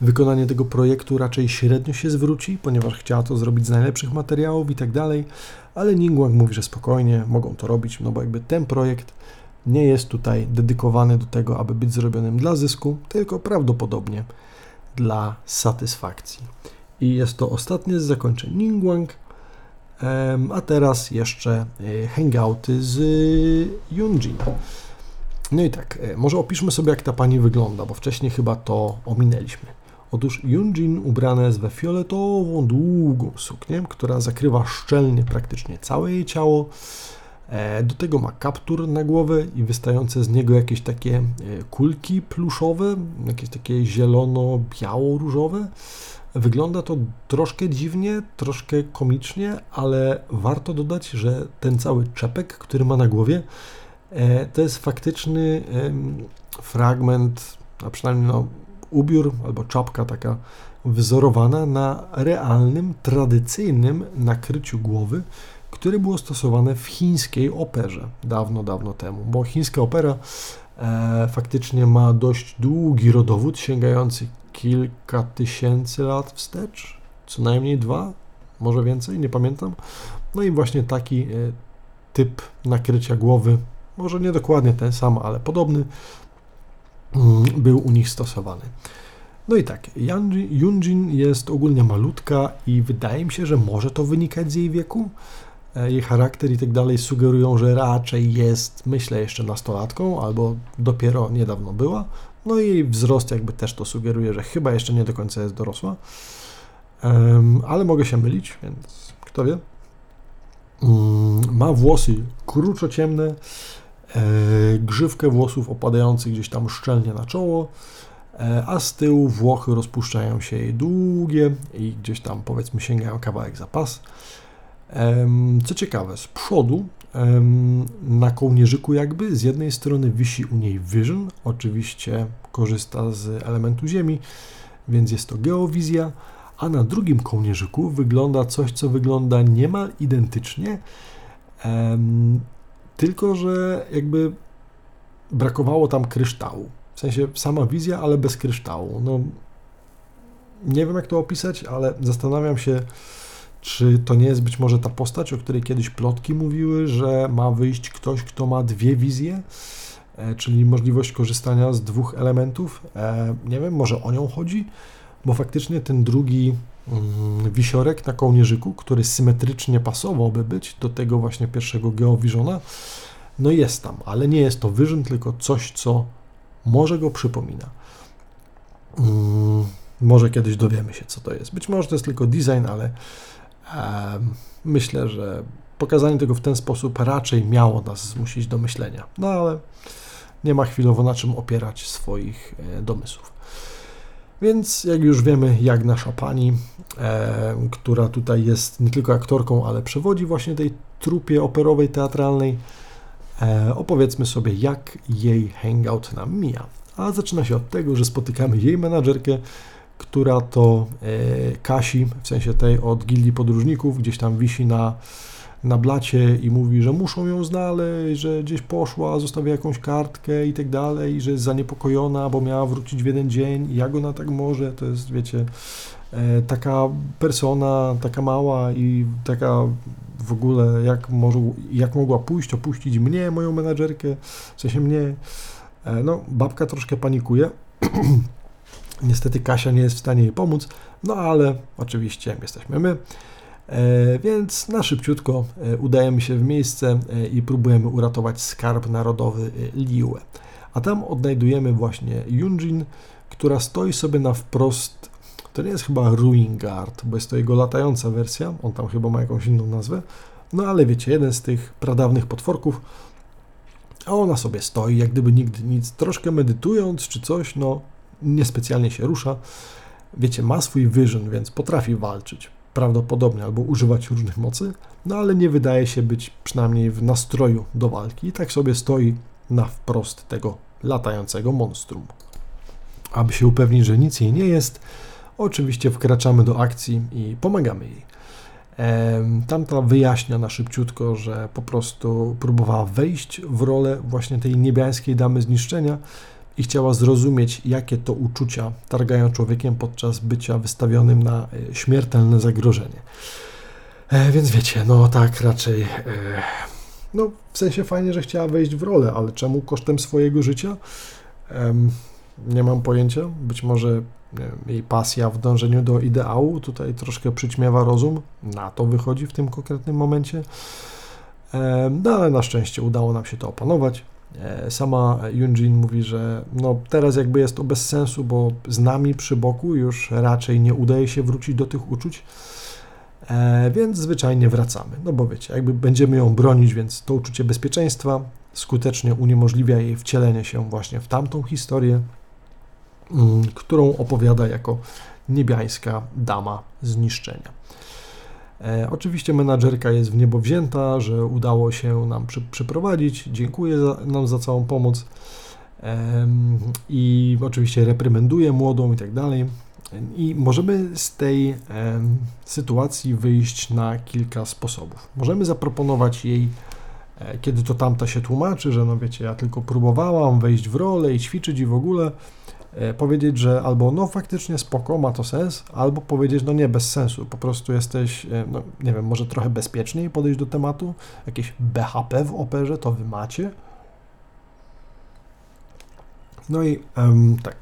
wykonanie tego projektu raczej średnio się zwróci, ponieważ chciała to zrobić z najlepszych materiałów i tak dalej, ale Ningguang mówi, że spokojnie mogą to robić, no bo jakby ten projekt nie jest tutaj dedykowany do tego, aby być zrobionym dla zysku, tylko prawdopodobnie dla satysfakcji. I jest to ostatnie z zakończeń Ningguang, a teraz jeszcze e, hangouty z Yunjin. No i tak, e, może opiszmy sobie, jak ta pani wygląda, bo wcześniej chyba to ominęliśmy. Otóż Yunjin ubrana jest we fioletową, długą suknię, która zakrywa szczelnie praktycznie całe jej ciało. E, do tego ma kaptur na głowę i wystające z niego jakieś takie kulki pluszowe, jakieś takie zielono-biało-różowe. Wygląda to troszkę dziwnie, troszkę komicznie, ale warto dodać, że ten cały czepek, który ma na głowie, e, to jest faktyczny fragment a przynajmniej no, ubiór albo czapka taka wzorowana na realnym, tradycyjnym nakryciu głowy, które było stosowane w chińskiej operze dawno, dawno temu, bo chińska opera e, faktycznie ma dość długi rodowód, sięgający kilka tysięcy lat wstecz, co najmniej dwa, może więcej, nie pamiętam. No i właśnie taki e, typ nakrycia głowy, może nie dokładnie ten sam, ale podobny, mm, był u nich stosowany. No i tak, Yunjin jest ogólnie malutka i wydaje mi się, że może to wynikać z jej wieku. E, jej charakter i tak dalej sugerują, że raczej jest, myślę, jeszcze nastolatką, albo dopiero niedawno była. No i wzrost jakby też to sugeruje, że chyba jeszcze nie do końca jest dorosła. Um, ale mogę się mylić, więc kto wie. Um, ma włosy kruczo-ciemne, e, grzywkę włosów opadających gdzieś tam szczelnie na czoło, e, a z tyłu włochy rozpuszczają się jej długie i gdzieś tam powiedzmy sięgają kawałek za pas. Co ciekawe, z przodu na kołnierzyku jakby z jednej strony wisi u niej Vision, oczywiście korzysta z elementu Ziemi, więc jest to geowizja, a na drugim kołnierzyku wygląda coś, co wygląda niemal identycznie, tylko że jakby brakowało tam kryształu. W sensie sama wizja, ale bez kryształu. No, nie wiem jak to opisać, ale zastanawiam się, czy to nie jest być może ta postać, o której kiedyś plotki mówiły, że ma wyjść ktoś, kto ma dwie wizje, e, czyli możliwość korzystania z dwóch elementów? E, nie wiem, może o nią chodzi? Bo faktycznie ten drugi mm, wisiorek na kołnierzyku, który symetrycznie pasowałby być do tego właśnie pierwszego Geowisiona, no jest tam, ale nie jest to Vision, tylko coś, co może go przypomina. Mm, może kiedyś dowiemy się, co to jest. Być może to jest tylko design, ale Myślę, że pokazanie tego w ten sposób raczej miało nas zmusić do myślenia. No ale nie ma chwilowo na czym opierać swoich e, domysłów. Więc jak już wiemy, jak nasza pani, e, która tutaj jest nie tylko aktorką, ale przewodzi właśnie tej trupie operowej, teatralnej, e, opowiedzmy sobie, jak jej hangout nam mija. A zaczyna się od tego, że spotykamy jej menadżerkę, która to e, Kasi, w sensie tej od Gildii Podróżników, gdzieś tam wisi na, na blacie i mówi, że muszą ją znaleźć, że gdzieś poszła, zostawia jakąś kartkę i tak dalej, że jest zaniepokojona, bo miała wrócić w jeden dzień. Jak ona tak może, to jest, wiecie, e, taka persona, taka mała i taka w ogóle, jak, może, jak mogła pójść, opuścić mnie, moją menadżerkę, w sensie mnie, e, no, babka troszkę panikuje, [clears throat] Niestety Kasia nie jest w stanie jej pomóc, no ale oczywiście jesteśmy my. E, więc na szybciutko e, udajemy się w miejsce e, i próbujemy uratować skarb narodowy Liue. A tam odnajdujemy właśnie Yunjin, która stoi sobie na wprost. To nie jest chyba Ruin Guard, bo jest to jego latająca wersja. On tam chyba ma jakąś inną nazwę. No ale wiecie, jeden z tych pradawnych potworków. A ona sobie stoi, jak gdyby nigdy nic, troszkę medytując czy coś, no niespecjalnie się rusza. Wiecie, ma swój vision, więc potrafi walczyć prawdopodobnie albo używać różnych mocy, no ale nie wydaje się być przynajmniej w nastroju do walki i tak sobie stoi na wprost tego latającego monstrum. Aby się upewnić, że nic jej nie jest, oczywiście wkraczamy do akcji i pomagamy jej. Tamta wyjaśnia na szybciutko, że po prostu próbowała wejść w rolę właśnie tej niebiańskiej damy zniszczenia, i chciała zrozumieć, jakie to uczucia targają człowiekiem podczas bycia wystawionym na e, śmiertelne zagrożenie. E, więc wiecie, no tak raczej. E, no, w sensie fajnie, że chciała wejść w rolę, ale czemu kosztem swojego życia? Nie mam pojęcia. Być może jej pasja w dążeniu do ideału tutaj troszkę przyćmiewa rozum. Na to wychodzi w tym konkretnym momencie. No ale na szczęście udało nam się to opanować. E, sama Yunjin mówi, że no teraz jakby jest to bez sensu, bo z nami przy boku już raczej nie udaje się wrócić do tych uczuć, e, więc zwyczajnie wracamy. No bo wiecie, jakby będziemy ją bronić, więc to uczucie bezpieczeństwa skutecznie uniemożliwia jej wcielenie się właśnie w tamtą historię, mm, którą opowiada jako niebiańska dama zniszczenia. E, oczywiście menadżerka jest w niebo wzięta, że udało się nam przy, przyprowadzić. Dziękuję za, nam za całą pomoc. i oczywiście reprymenduje młodą i tak dalej. I możemy z tej sytuacji wyjść na kilka sposobów. Możemy zaproponować jej, e, kiedy to tamta się tłumaczy, że no wiecie, ja tylko próbowałam wejść w rolę i ćwiczyć i w ogóle powiedzieć, że albo no faktycznie spoko, ma to sens, albo powiedzieć no nie, bez sensu, po prostu jesteś, e, no nie wiem, może trochę bezpieczniej podejść do tematu, jakieś BHP w operze to wy macie. No i um, tak,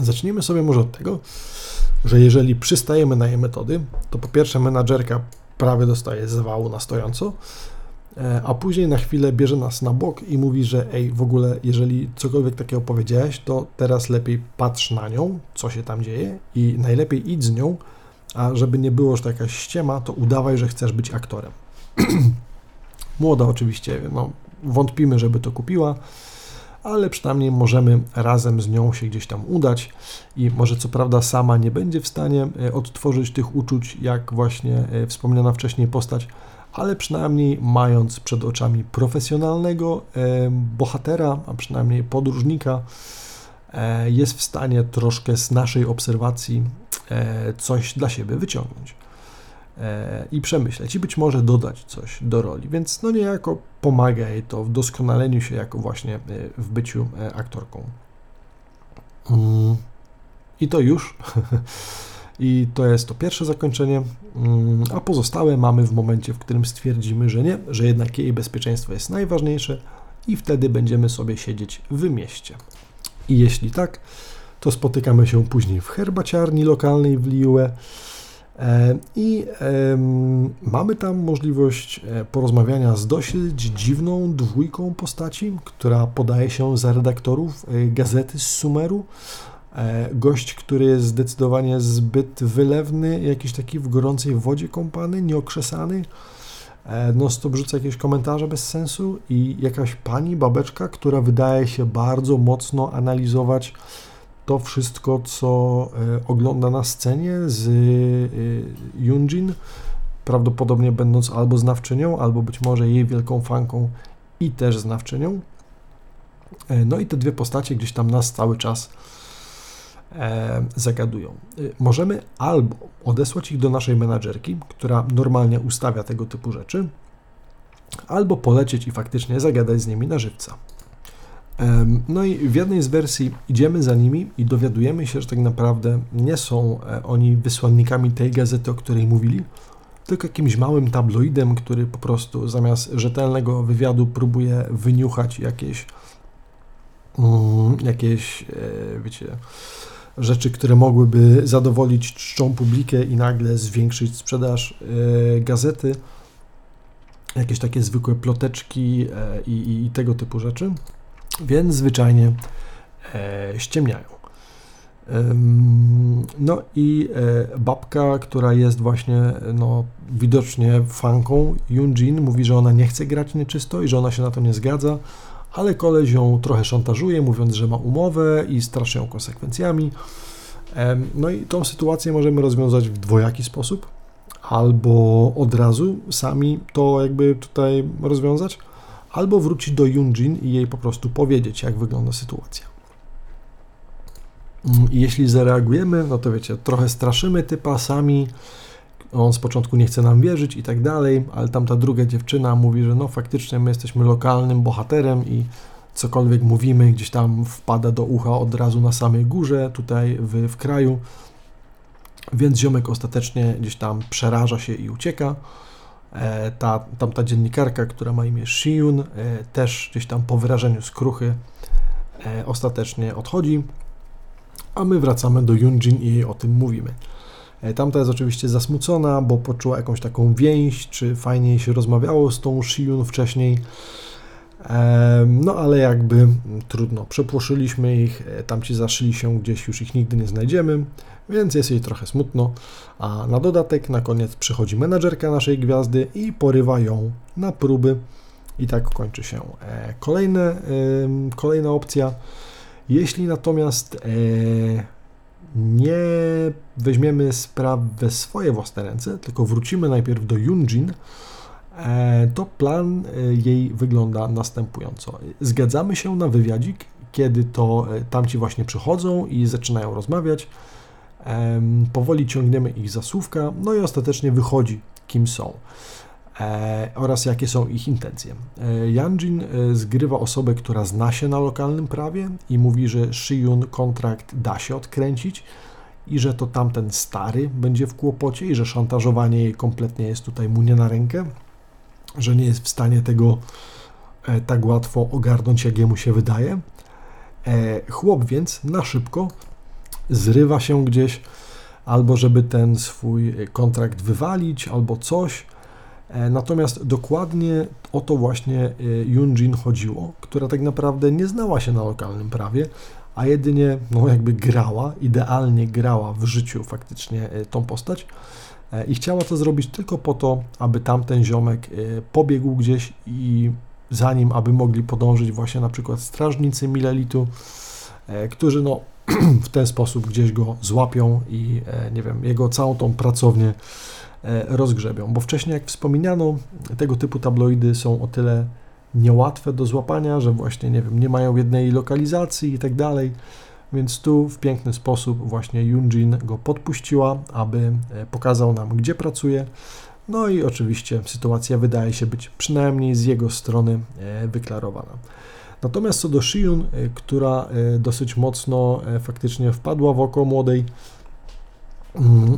Zacznijmy sobie może od tego, że jeżeli przystajemy na jej metody, to po pierwsze menadżerka prawie dostaje zawału na stojąco, e, a później na chwilę bierze nas na bok i mówi, że ej, w ogóle, jeżeli cokolwiek takiego powiedziałeś, to teraz lepiej patrz na nią, co się tam dzieje i najlepiej idź z nią, a żeby nie było, że to jakaś ściema, to udawaj, że chcesz być aktorem. [clears throat] Młoda oczywiście, no, wątpimy, żeby to kupiła, ale przynajmniej możemy razem z nią się gdzieś tam udać i może co prawda sama nie będzie w stanie e, odtworzyć tych uczuć, jak właśnie e, wspomniana wcześniej postać, ale przynajmniej mając przed oczami profesjonalnego e, bohatera, a przynajmniej podróżnika, jest w stanie troszkę z naszej obserwacji coś dla siebie wyciągnąć. E, i przemyśleć i być może dodać coś do roli, więc no niejako pomaga jej to w doskonaleniu się jako właśnie e, w byciu e, aktorką. Mm. I to już. [laughs] I to jest to pierwsze zakończenie, mm, a pozostałe mamy w momencie, w którym stwierdzimy, że nie, że jednak jej bezpieczeństwo jest najważniejsze i wtedy będziemy sobie siedzieć w mieście. I jeśli tak, to spotykamy się później w herbaciarni lokalnej w Liue E, I mamy tam możliwość e, porozmawiania z dosyć dziwną dwójką postaci, która podaje się za redaktorów e, gazety z Sumeru. Gość, który jest zdecydowanie zbyt wylewny, jakiś taki w gorącej wodzie kąpany, nieokrzesany. No stop rzuca jakieś komentarze bez sensu i jakaś pani, babeczka, która wydaje się bardzo mocno analizować to wszystko, co e, ogląda na scenie z e, Yunjin, prawdopodobnie będąc albo znawczynią, albo być może jej wielką fanką i też znawczynią. E, no i te dwie postacie gdzieś tam nas cały czas zagadują. Możemy albo odesłać ich do naszej menadżerki, która normalnie ustawia tego typu rzeczy, albo polecieć i faktycznie zagadać z nimi na żywca. No i w jednej z wersji idziemy za nimi i dowiadujemy się, że tak naprawdę nie są e, oni wysłannikami tej gazety, o której mówili, tylko jakimś małym tabloidem, który po prostu zamiast rzetelnego wywiadu próbuje wyniuchać jakieś, mm, jakieś e, wiecie, rzeczy, które mogłyby zadowolić czczą publikę i nagle zwiększyć sprzedaż e, gazety, jakieś takie zwykłe ploteczki i, i tego typu rzeczy więc zwyczajnie e, ściemniają. No i e, babka, która jest właśnie no, widocznie fanką Yunjin, mówi, że ona nie chce grać nieczysto i że ona się na to nie zgadza, ale koleś ją trochę szantażuje, mówiąc, że ma umowę i straszy ją konsekwencjami. No i tą sytuację możemy rozwiązać w dwojaki sposób. Albo od razu sami to jakby tutaj rozwiązać, albo wrócić do Yunjin i jej po prostu powiedzieć, jak wygląda sytuacja. Mm, I jeśli zareagujemy, no to wiecie, trochę straszymy typa sami, on z początku nie chce nam wierzyć i tak dalej, ale tamta druga dziewczyna mówi, że no faktycznie my jesteśmy lokalnym bohaterem i cokolwiek mówimy gdzieś tam wpada do ucha od razu na samej górze, tutaj w, w kraju, więc ziomek ostatecznie gdzieś tam przeraża się i ucieka. E, ta, tamta dziennikarka, która ma imię Shiun, e, też gdzieś tam po wyrażeniu skruchy e, ostatecznie odchodzi, a my wracamy do Yunjin i jej o tym mówimy. Tamta jest oczywiście zasmucona, bo poczuła jakąś taką więź, czy fajnie się rozmawiało z tą Shiun wcześniej. No ale jakby trudno, przepłoszyliśmy ich, tamci zaszyli się gdzieś, już ich nigdy nie znajdziemy więc jest jej trochę smutno. A na dodatek na koniec przychodzi menadżerka naszej gwiazdy i porywa ją na próby. I tak kończy się e, kolejne, kolejna opcja. Jeśli natomiast e, nie weźmiemy spraw we swoje własne ręce, tylko wrócimy najpierw do Yunjin, e, to plan jej wygląda następująco. Zgadzamy się na wywiadzik, kiedy to e, tamci właśnie przychodzą i zaczynają rozmawiać. Powoli ciągniemy ich za słówka, no i ostatecznie wychodzi, kim są e, oraz jakie są ich intencje. E, Yanjin zgrywa osobę, która zna się na lokalnym prawie i mówi, że Shiyun kontrakt da się odkręcić i że to tamten stary będzie w kłopocie i że szantażowanie jej kompletnie jest tutaj mu nie na rękę, że nie jest w stanie tego E, tak łatwo ogarnąć, jak jemu się wydaje. E, chłop więc na szybko zrywa się gdzieś, albo żeby ten swój kontrakt wywalić, albo coś. E, natomiast dokładnie o to właśnie Yunjin chodziło, która tak naprawdę nie znała się na lokalnym prawie, a jedynie no jakby grała, idealnie grała w życiu faktycznie tą postać i chciała to zrobić tylko po to, aby tamten ziomek pobiegł gdzieś i za nim, aby mogli podążyć właśnie na przykład strażnicy Milelitu, e, którzy no [clears throat] w ten sposób gdzieś go złapią i e, nie wiem, jego całą tą pracownię e, rozgrzebią. Bo wcześniej, jak wspominano, tego typu tabloidy są o tyle niełatwe do złapania, że właśnie, nie wiem, nie mają jednej lokalizacji i tak dalej. Więc tu w piękny sposób właśnie Yunjin go podpuściła, aby pokazał nam, gdzie pracuje, no i oczywiście sytuacja wydaje się być przynajmniej z jego strony e, wyklarowana. Natomiast co do Shiun, e, która e, dosyć mocno faktycznie wpadła w oko młodej,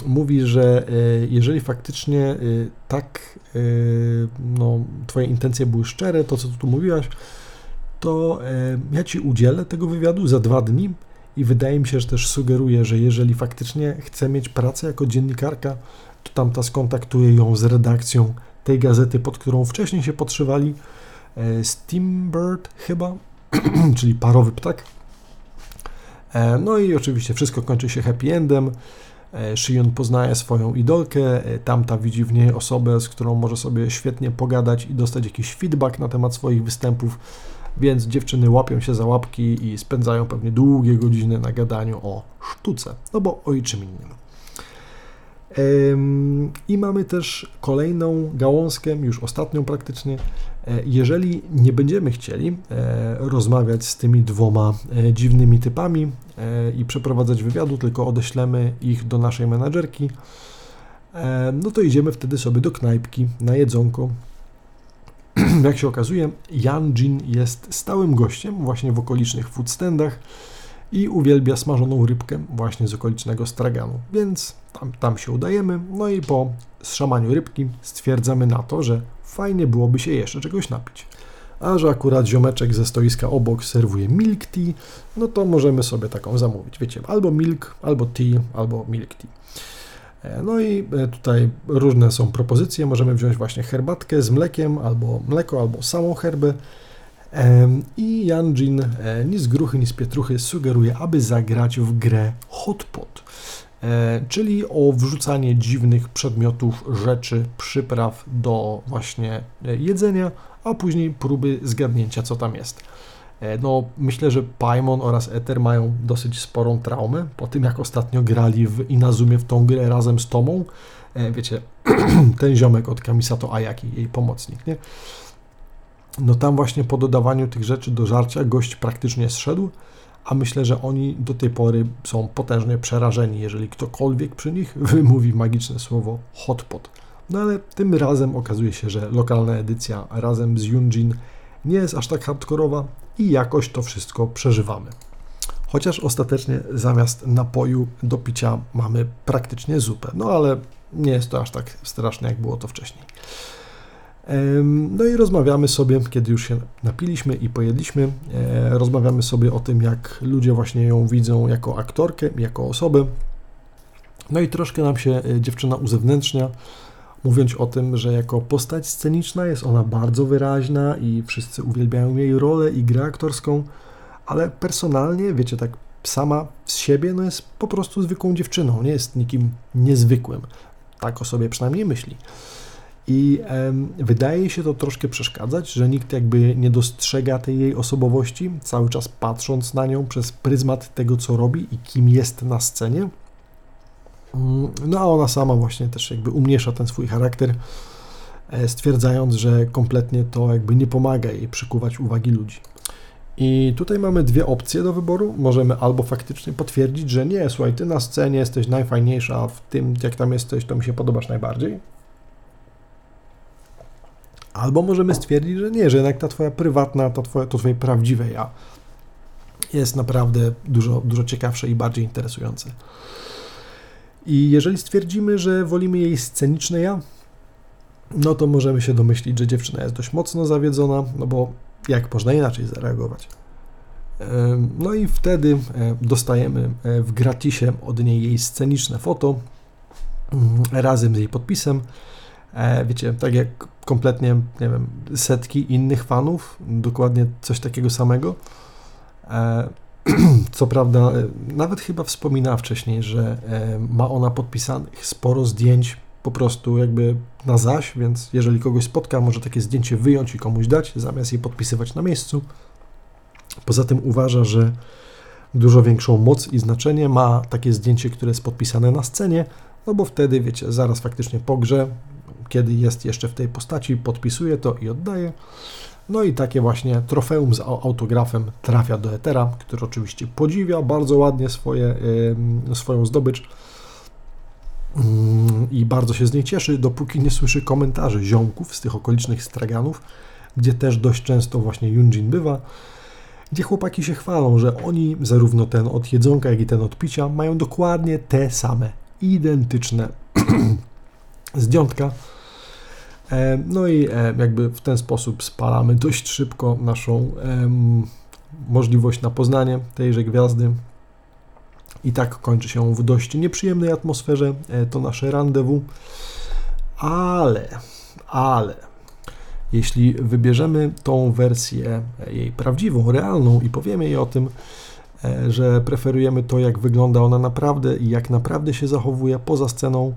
mówi, że jeżeli faktycznie tak no, Twoje intencje były szczere, to co tu mówiłaś, to ja Ci udzielę tego wywiadu za dwa dni i wydaje mi się, że też sugeruje, że jeżeli faktycznie chcę mieć pracę jako dziennikarka, to tamta skontaktuje ją z redakcją tej gazety, pod którą wcześniej się podszywali. E, Steambird chyba, [clears throat] czyli parowy ptak. E, no i oczywiście wszystko kończy się happy endem. E, Shion poznaje swoją idolkę, tamta widzi w niej osobę, z którą może sobie świetnie pogadać i dostać jakiś feedback na temat swoich występów, więc dziewczyny łapią się za łapki i spędzają pewnie długie godziny na gadaniu o sztuce, no bo o niczym innym. I mamy też kolejną gałązkę, już ostatnią praktycznie. E, jeżeli nie będziemy chcieli e, rozmawiać z tymi dwoma e, dziwnymi typami i przeprowadzać wywiadu, tylko odeślemy ich do naszej menadżerki, no to idziemy wtedy sobie do knajpki na jedzonko. [clears throat] Jak się okazuje, Jan Jin jest stałym gościem właśnie w okolicznych foodstandach i uwielbia smażoną rybkę właśnie z okolicznego straganu, więc tam, tam się udajemy, no i po zszamaniu rybki stwierdzamy na to, że fajnie byłoby się jeszcze czegoś napić. A że akurat ziomeczek ze stoiska obok serwuje milk tea, no to możemy sobie taką zamówić, wiecie, albo milk, albo tea, albo milk tea. E, no i e, tutaj różne są propozycje, możemy wziąć właśnie herbatkę z mlekiem, albo mleko, albo samą herbę, i Janjin e, ni z gruchy, ni z pietruchy sugeruje, aby zagrać w grę Hotpot, czyli o wrzucanie dziwnych przedmiotów, rzeczy, przypraw do właśnie e, jedzenia, a później próby zgadnięcia, co tam jest. No, myślę, że Paimon oraz Ether mają dosyć sporą traumę po tym, jak ostatnio grali w Inazumie w tą grę razem z Tomą. Wiecie, [clears throat] ten ziomek od Kamisato Ayaki, jej pomocnik, nie? no tam właśnie po dodawaniu tych rzeczy do żarcia gość praktycznie zszedł, a myślę, że oni do tej pory są potężnie przerażeni, jeżeli ktokolwiek przy nich [laughs] wymówi magiczne słowo hotpot. No ale tym razem okazuje się, że lokalna edycja razem z Yunjin nie jest aż tak hardkorowa i jakoś to wszystko przeżywamy. Chociaż ostatecznie zamiast napoju do picia mamy praktycznie zupę. No ale nie jest to aż tak straszne, jak było to wcześniej. No i rozmawiamy sobie, kiedy już się napiliśmy i pojedliśmy, e, rozmawiamy sobie o tym, jak ludzie właśnie ją widzą jako aktorkę, jako osobę. No i troszkę nam się e, dziewczyna uzewnętrznia, mówiąc o tym, że jako postać sceniczna jest ona bardzo wyraźna i wszyscy uwielbiają jej rolę i grę aktorską, ale personalnie, wiecie, tak sama z siebie, no jest po prostu zwykłą dziewczyną, nie jest nikim niezwykłym. Tak o sobie przynajmniej myśli. I wydaje się to troszkę przeszkadzać, że nikt jakby nie dostrzega tej jej osobowości, cały czas patrząc na nią przez pryzmat tego, co robi i kim jest na scenie. Mm, no a ona sama właśnie też jakby umniejsza ten swój charakter, e, stwierdzając, że kompletnie to jakby nie pomaga jej przykuwać uwagi ludzi. I tutaj mamy dwie opcje do wyboru. Możemy albo faktycznie potwierdzić, że nie, słuchaj, ty na scenie jesteś najfajniejsza w tym, jak tam jesteś, to mi się podobasz najbardziej. Albo możemy stwierdzić, że nie, że jednak ta twoja prywatna, to twoje, to twoje prawdziwe ja jest naprawdę dużo, dużo ciekawsze i bardziej interesujące. I jeżeli stwierdzimy, że wolimy jej sceniczne ja, no to możemy się domyślić, że dziewczyna jest dość mocno zawiedzona, no bo jak można inaczej zareagować? No i wtedy e, dostajemy e, w gratisie od niej jej sceniczne foto mm, razem z jej podpisem. E, wiecie, tak jak kompletnie, nie wiem, setki innych fanów, dokładnie coś takiego samego. [clears throat] Co prawda, nawet chyba wspominała wcześniej, że ma ona podpisanych sporo zdjęć po prostu jakby na zaś, więc jeżeli kogoś spotka, może takie zdjęcie wyjąć i komuś dać, zamiast je podpisywać na miejscu. Poza tym uważa, że dużo większą moc i znaczenie ma takie zdjęcie, które jest podpisane na scenie, no bo wtedy, wiecie, zaraz faktycznie po grze, kiedy jest jeszcze w tej postaci, podpisuje to i oddaje. No i takie właśnie trofeum z autografem trafia do Etera, który oczywiście podziwia bardzo ładnie swoje, swoją zdobycz Mm, i bardzo się z niej cieszy, dopóki nie słyszy komentarzy ziomków z tych okolicznych straganów, gdzie też dość często właśnie Yunjin bywa, gdzie chłopaki się chwalą, że oni, zarówno ten od jedzonka, jak i ten od picia, mają dokładnie te same, identyczne [clears throat] zdjątka. E, no i e, jakby w ten sposób spalamy dość szybko naszą możliwość na poznanie tejże gwiazdy, i tak kończy się w dość nieprzyjemnej atmosferze e, to nasze rendezvous. Ale, ale, jeśli wybierzemy tą wersję jej prawdziwą, realną i powiemy jej o tym, że preferujemy to, jak wygląda ona naprawdę i jak naprawdę się zachowuje poza sceną,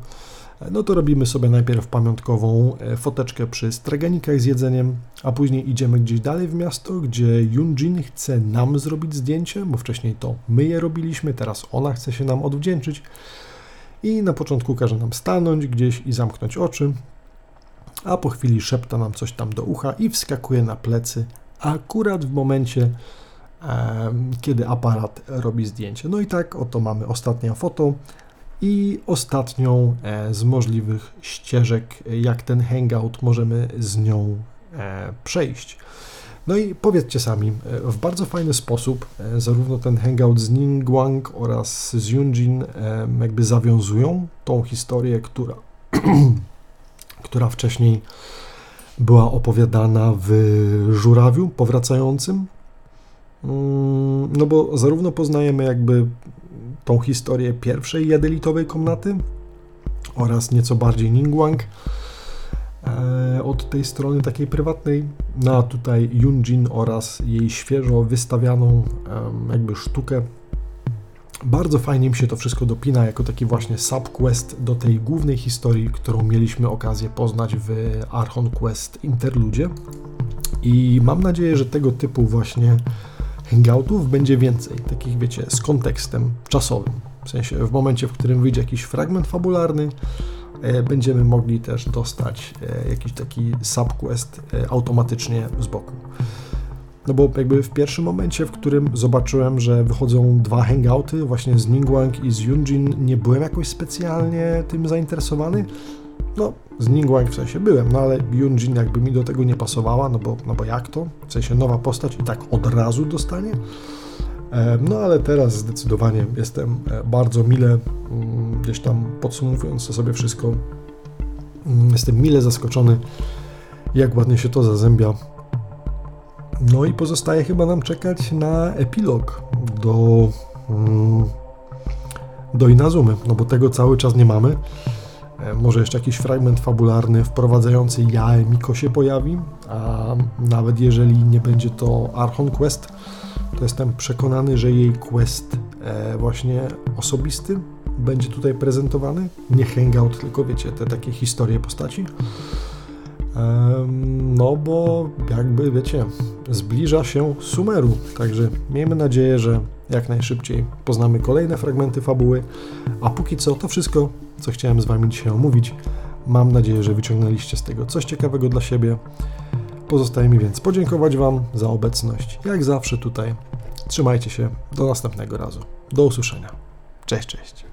no to robimy sobie najpierw pamiątkową e, foteczkę przy straganikach z jedzeniem, a później idziemy gdzieś dalej w miasto, gdzie Yunjin chce nam zrobić zdjęcie, bo wcześniej to my je robiliśmy, teraz ona chce się nam odwdzięczyć. I na początku każe nam stanąć gdzieś i zamknąć oczy, a po chwili szepta nam coś tam do ucha i wskakuje na plecy, akurat w momencie, kiedy aparat robi zdjęcie. No i tak, oto mamy ostatnia foto i ostatnią e, z możliwych ścieżek, jak ten hangout możemy z nią e, przejść. No i powiedzcie sami, e, w bardzo fajny sposób zarówno ten hangout z Ningguang oraz z Yunjin jakby zawiązują tą historię, która, [clears throat] która wcześniej była opowiadana w Żurawiu powracającym. Mm, no bo zarówno poznajemy jakby tą historię pierwszej jadelitowej komnaty oraz nieco bardziej Ningguang e, od tej strony takiej prywatnej, no a tutaj Yunjin oraz jej świeżo wystawianą jakby sztukę. Bardzo fajnie mi się to wszystko dopina jako taki właśnie subquest do tej głównej historii, którą mieliśmy okazję poznać w Archon Quest Interludzie. I mam nadzieję, że tego typu właśnie hangoutów będzie więcej, takich wiecie, z kontekstem czasowym. W sensie w momencie, w którym wyjdzie jakiś fragment fabularny, e, będziemy mogli też dostać e, jakiś taki subquest e, automatycznie z boku. No bo jakby w pierwszym momencie, w którym zobaczyłem, że wychodzą dwa hangouty, właśnie z Ningguang i z Yunjin, nie byłem jakoś specjalnie tym zainteresowany, no, z Ningguang w sensie byłem, no ale Yunjin jakby mi do tego nie pasowała, no bo, no bo jak to? W sensie nowa postać i tak od razu dostanie? No ale teraz zdecydowanie jestem e, bardzo mile, mm, gdzieś tam podsumowując to sobie wszystko, mm, jestem mile zaskoczony, jak ładnie się to zazębia. No i pozostaje chyba nam czekać na epilog do, mm, do Inazumy, no bo tego cały czas nie mamy. E, może jeszcze jakiś fragment fabularny wprowadzający Jae Miko się pojawi, a nawet jeżeli nie będzie to Archon Quest, to jestem przekonany, że jej quest e, właśnie osobisty będzie tutaj prezentowany. Nie hangout, tylko wiecie, te takie historie postaci. No bo jakby wiecie, zbliża się Sumeru, także miejmy nadzieję, że jak najszybciej poznamy kolejne fragmenty fabuły, a póki co to wszystko, co chciałem z Wami dzisiaj omówić. Mam nadzieję, że wyciągnęliście z tego coś ciekawego dla siebie. pozostaje mi więc podziękować Wam za obecność. Jak zawsze tutaj. Trzymajcie się. Do następnego razu. Do usłyszenia. Cześć, cześć.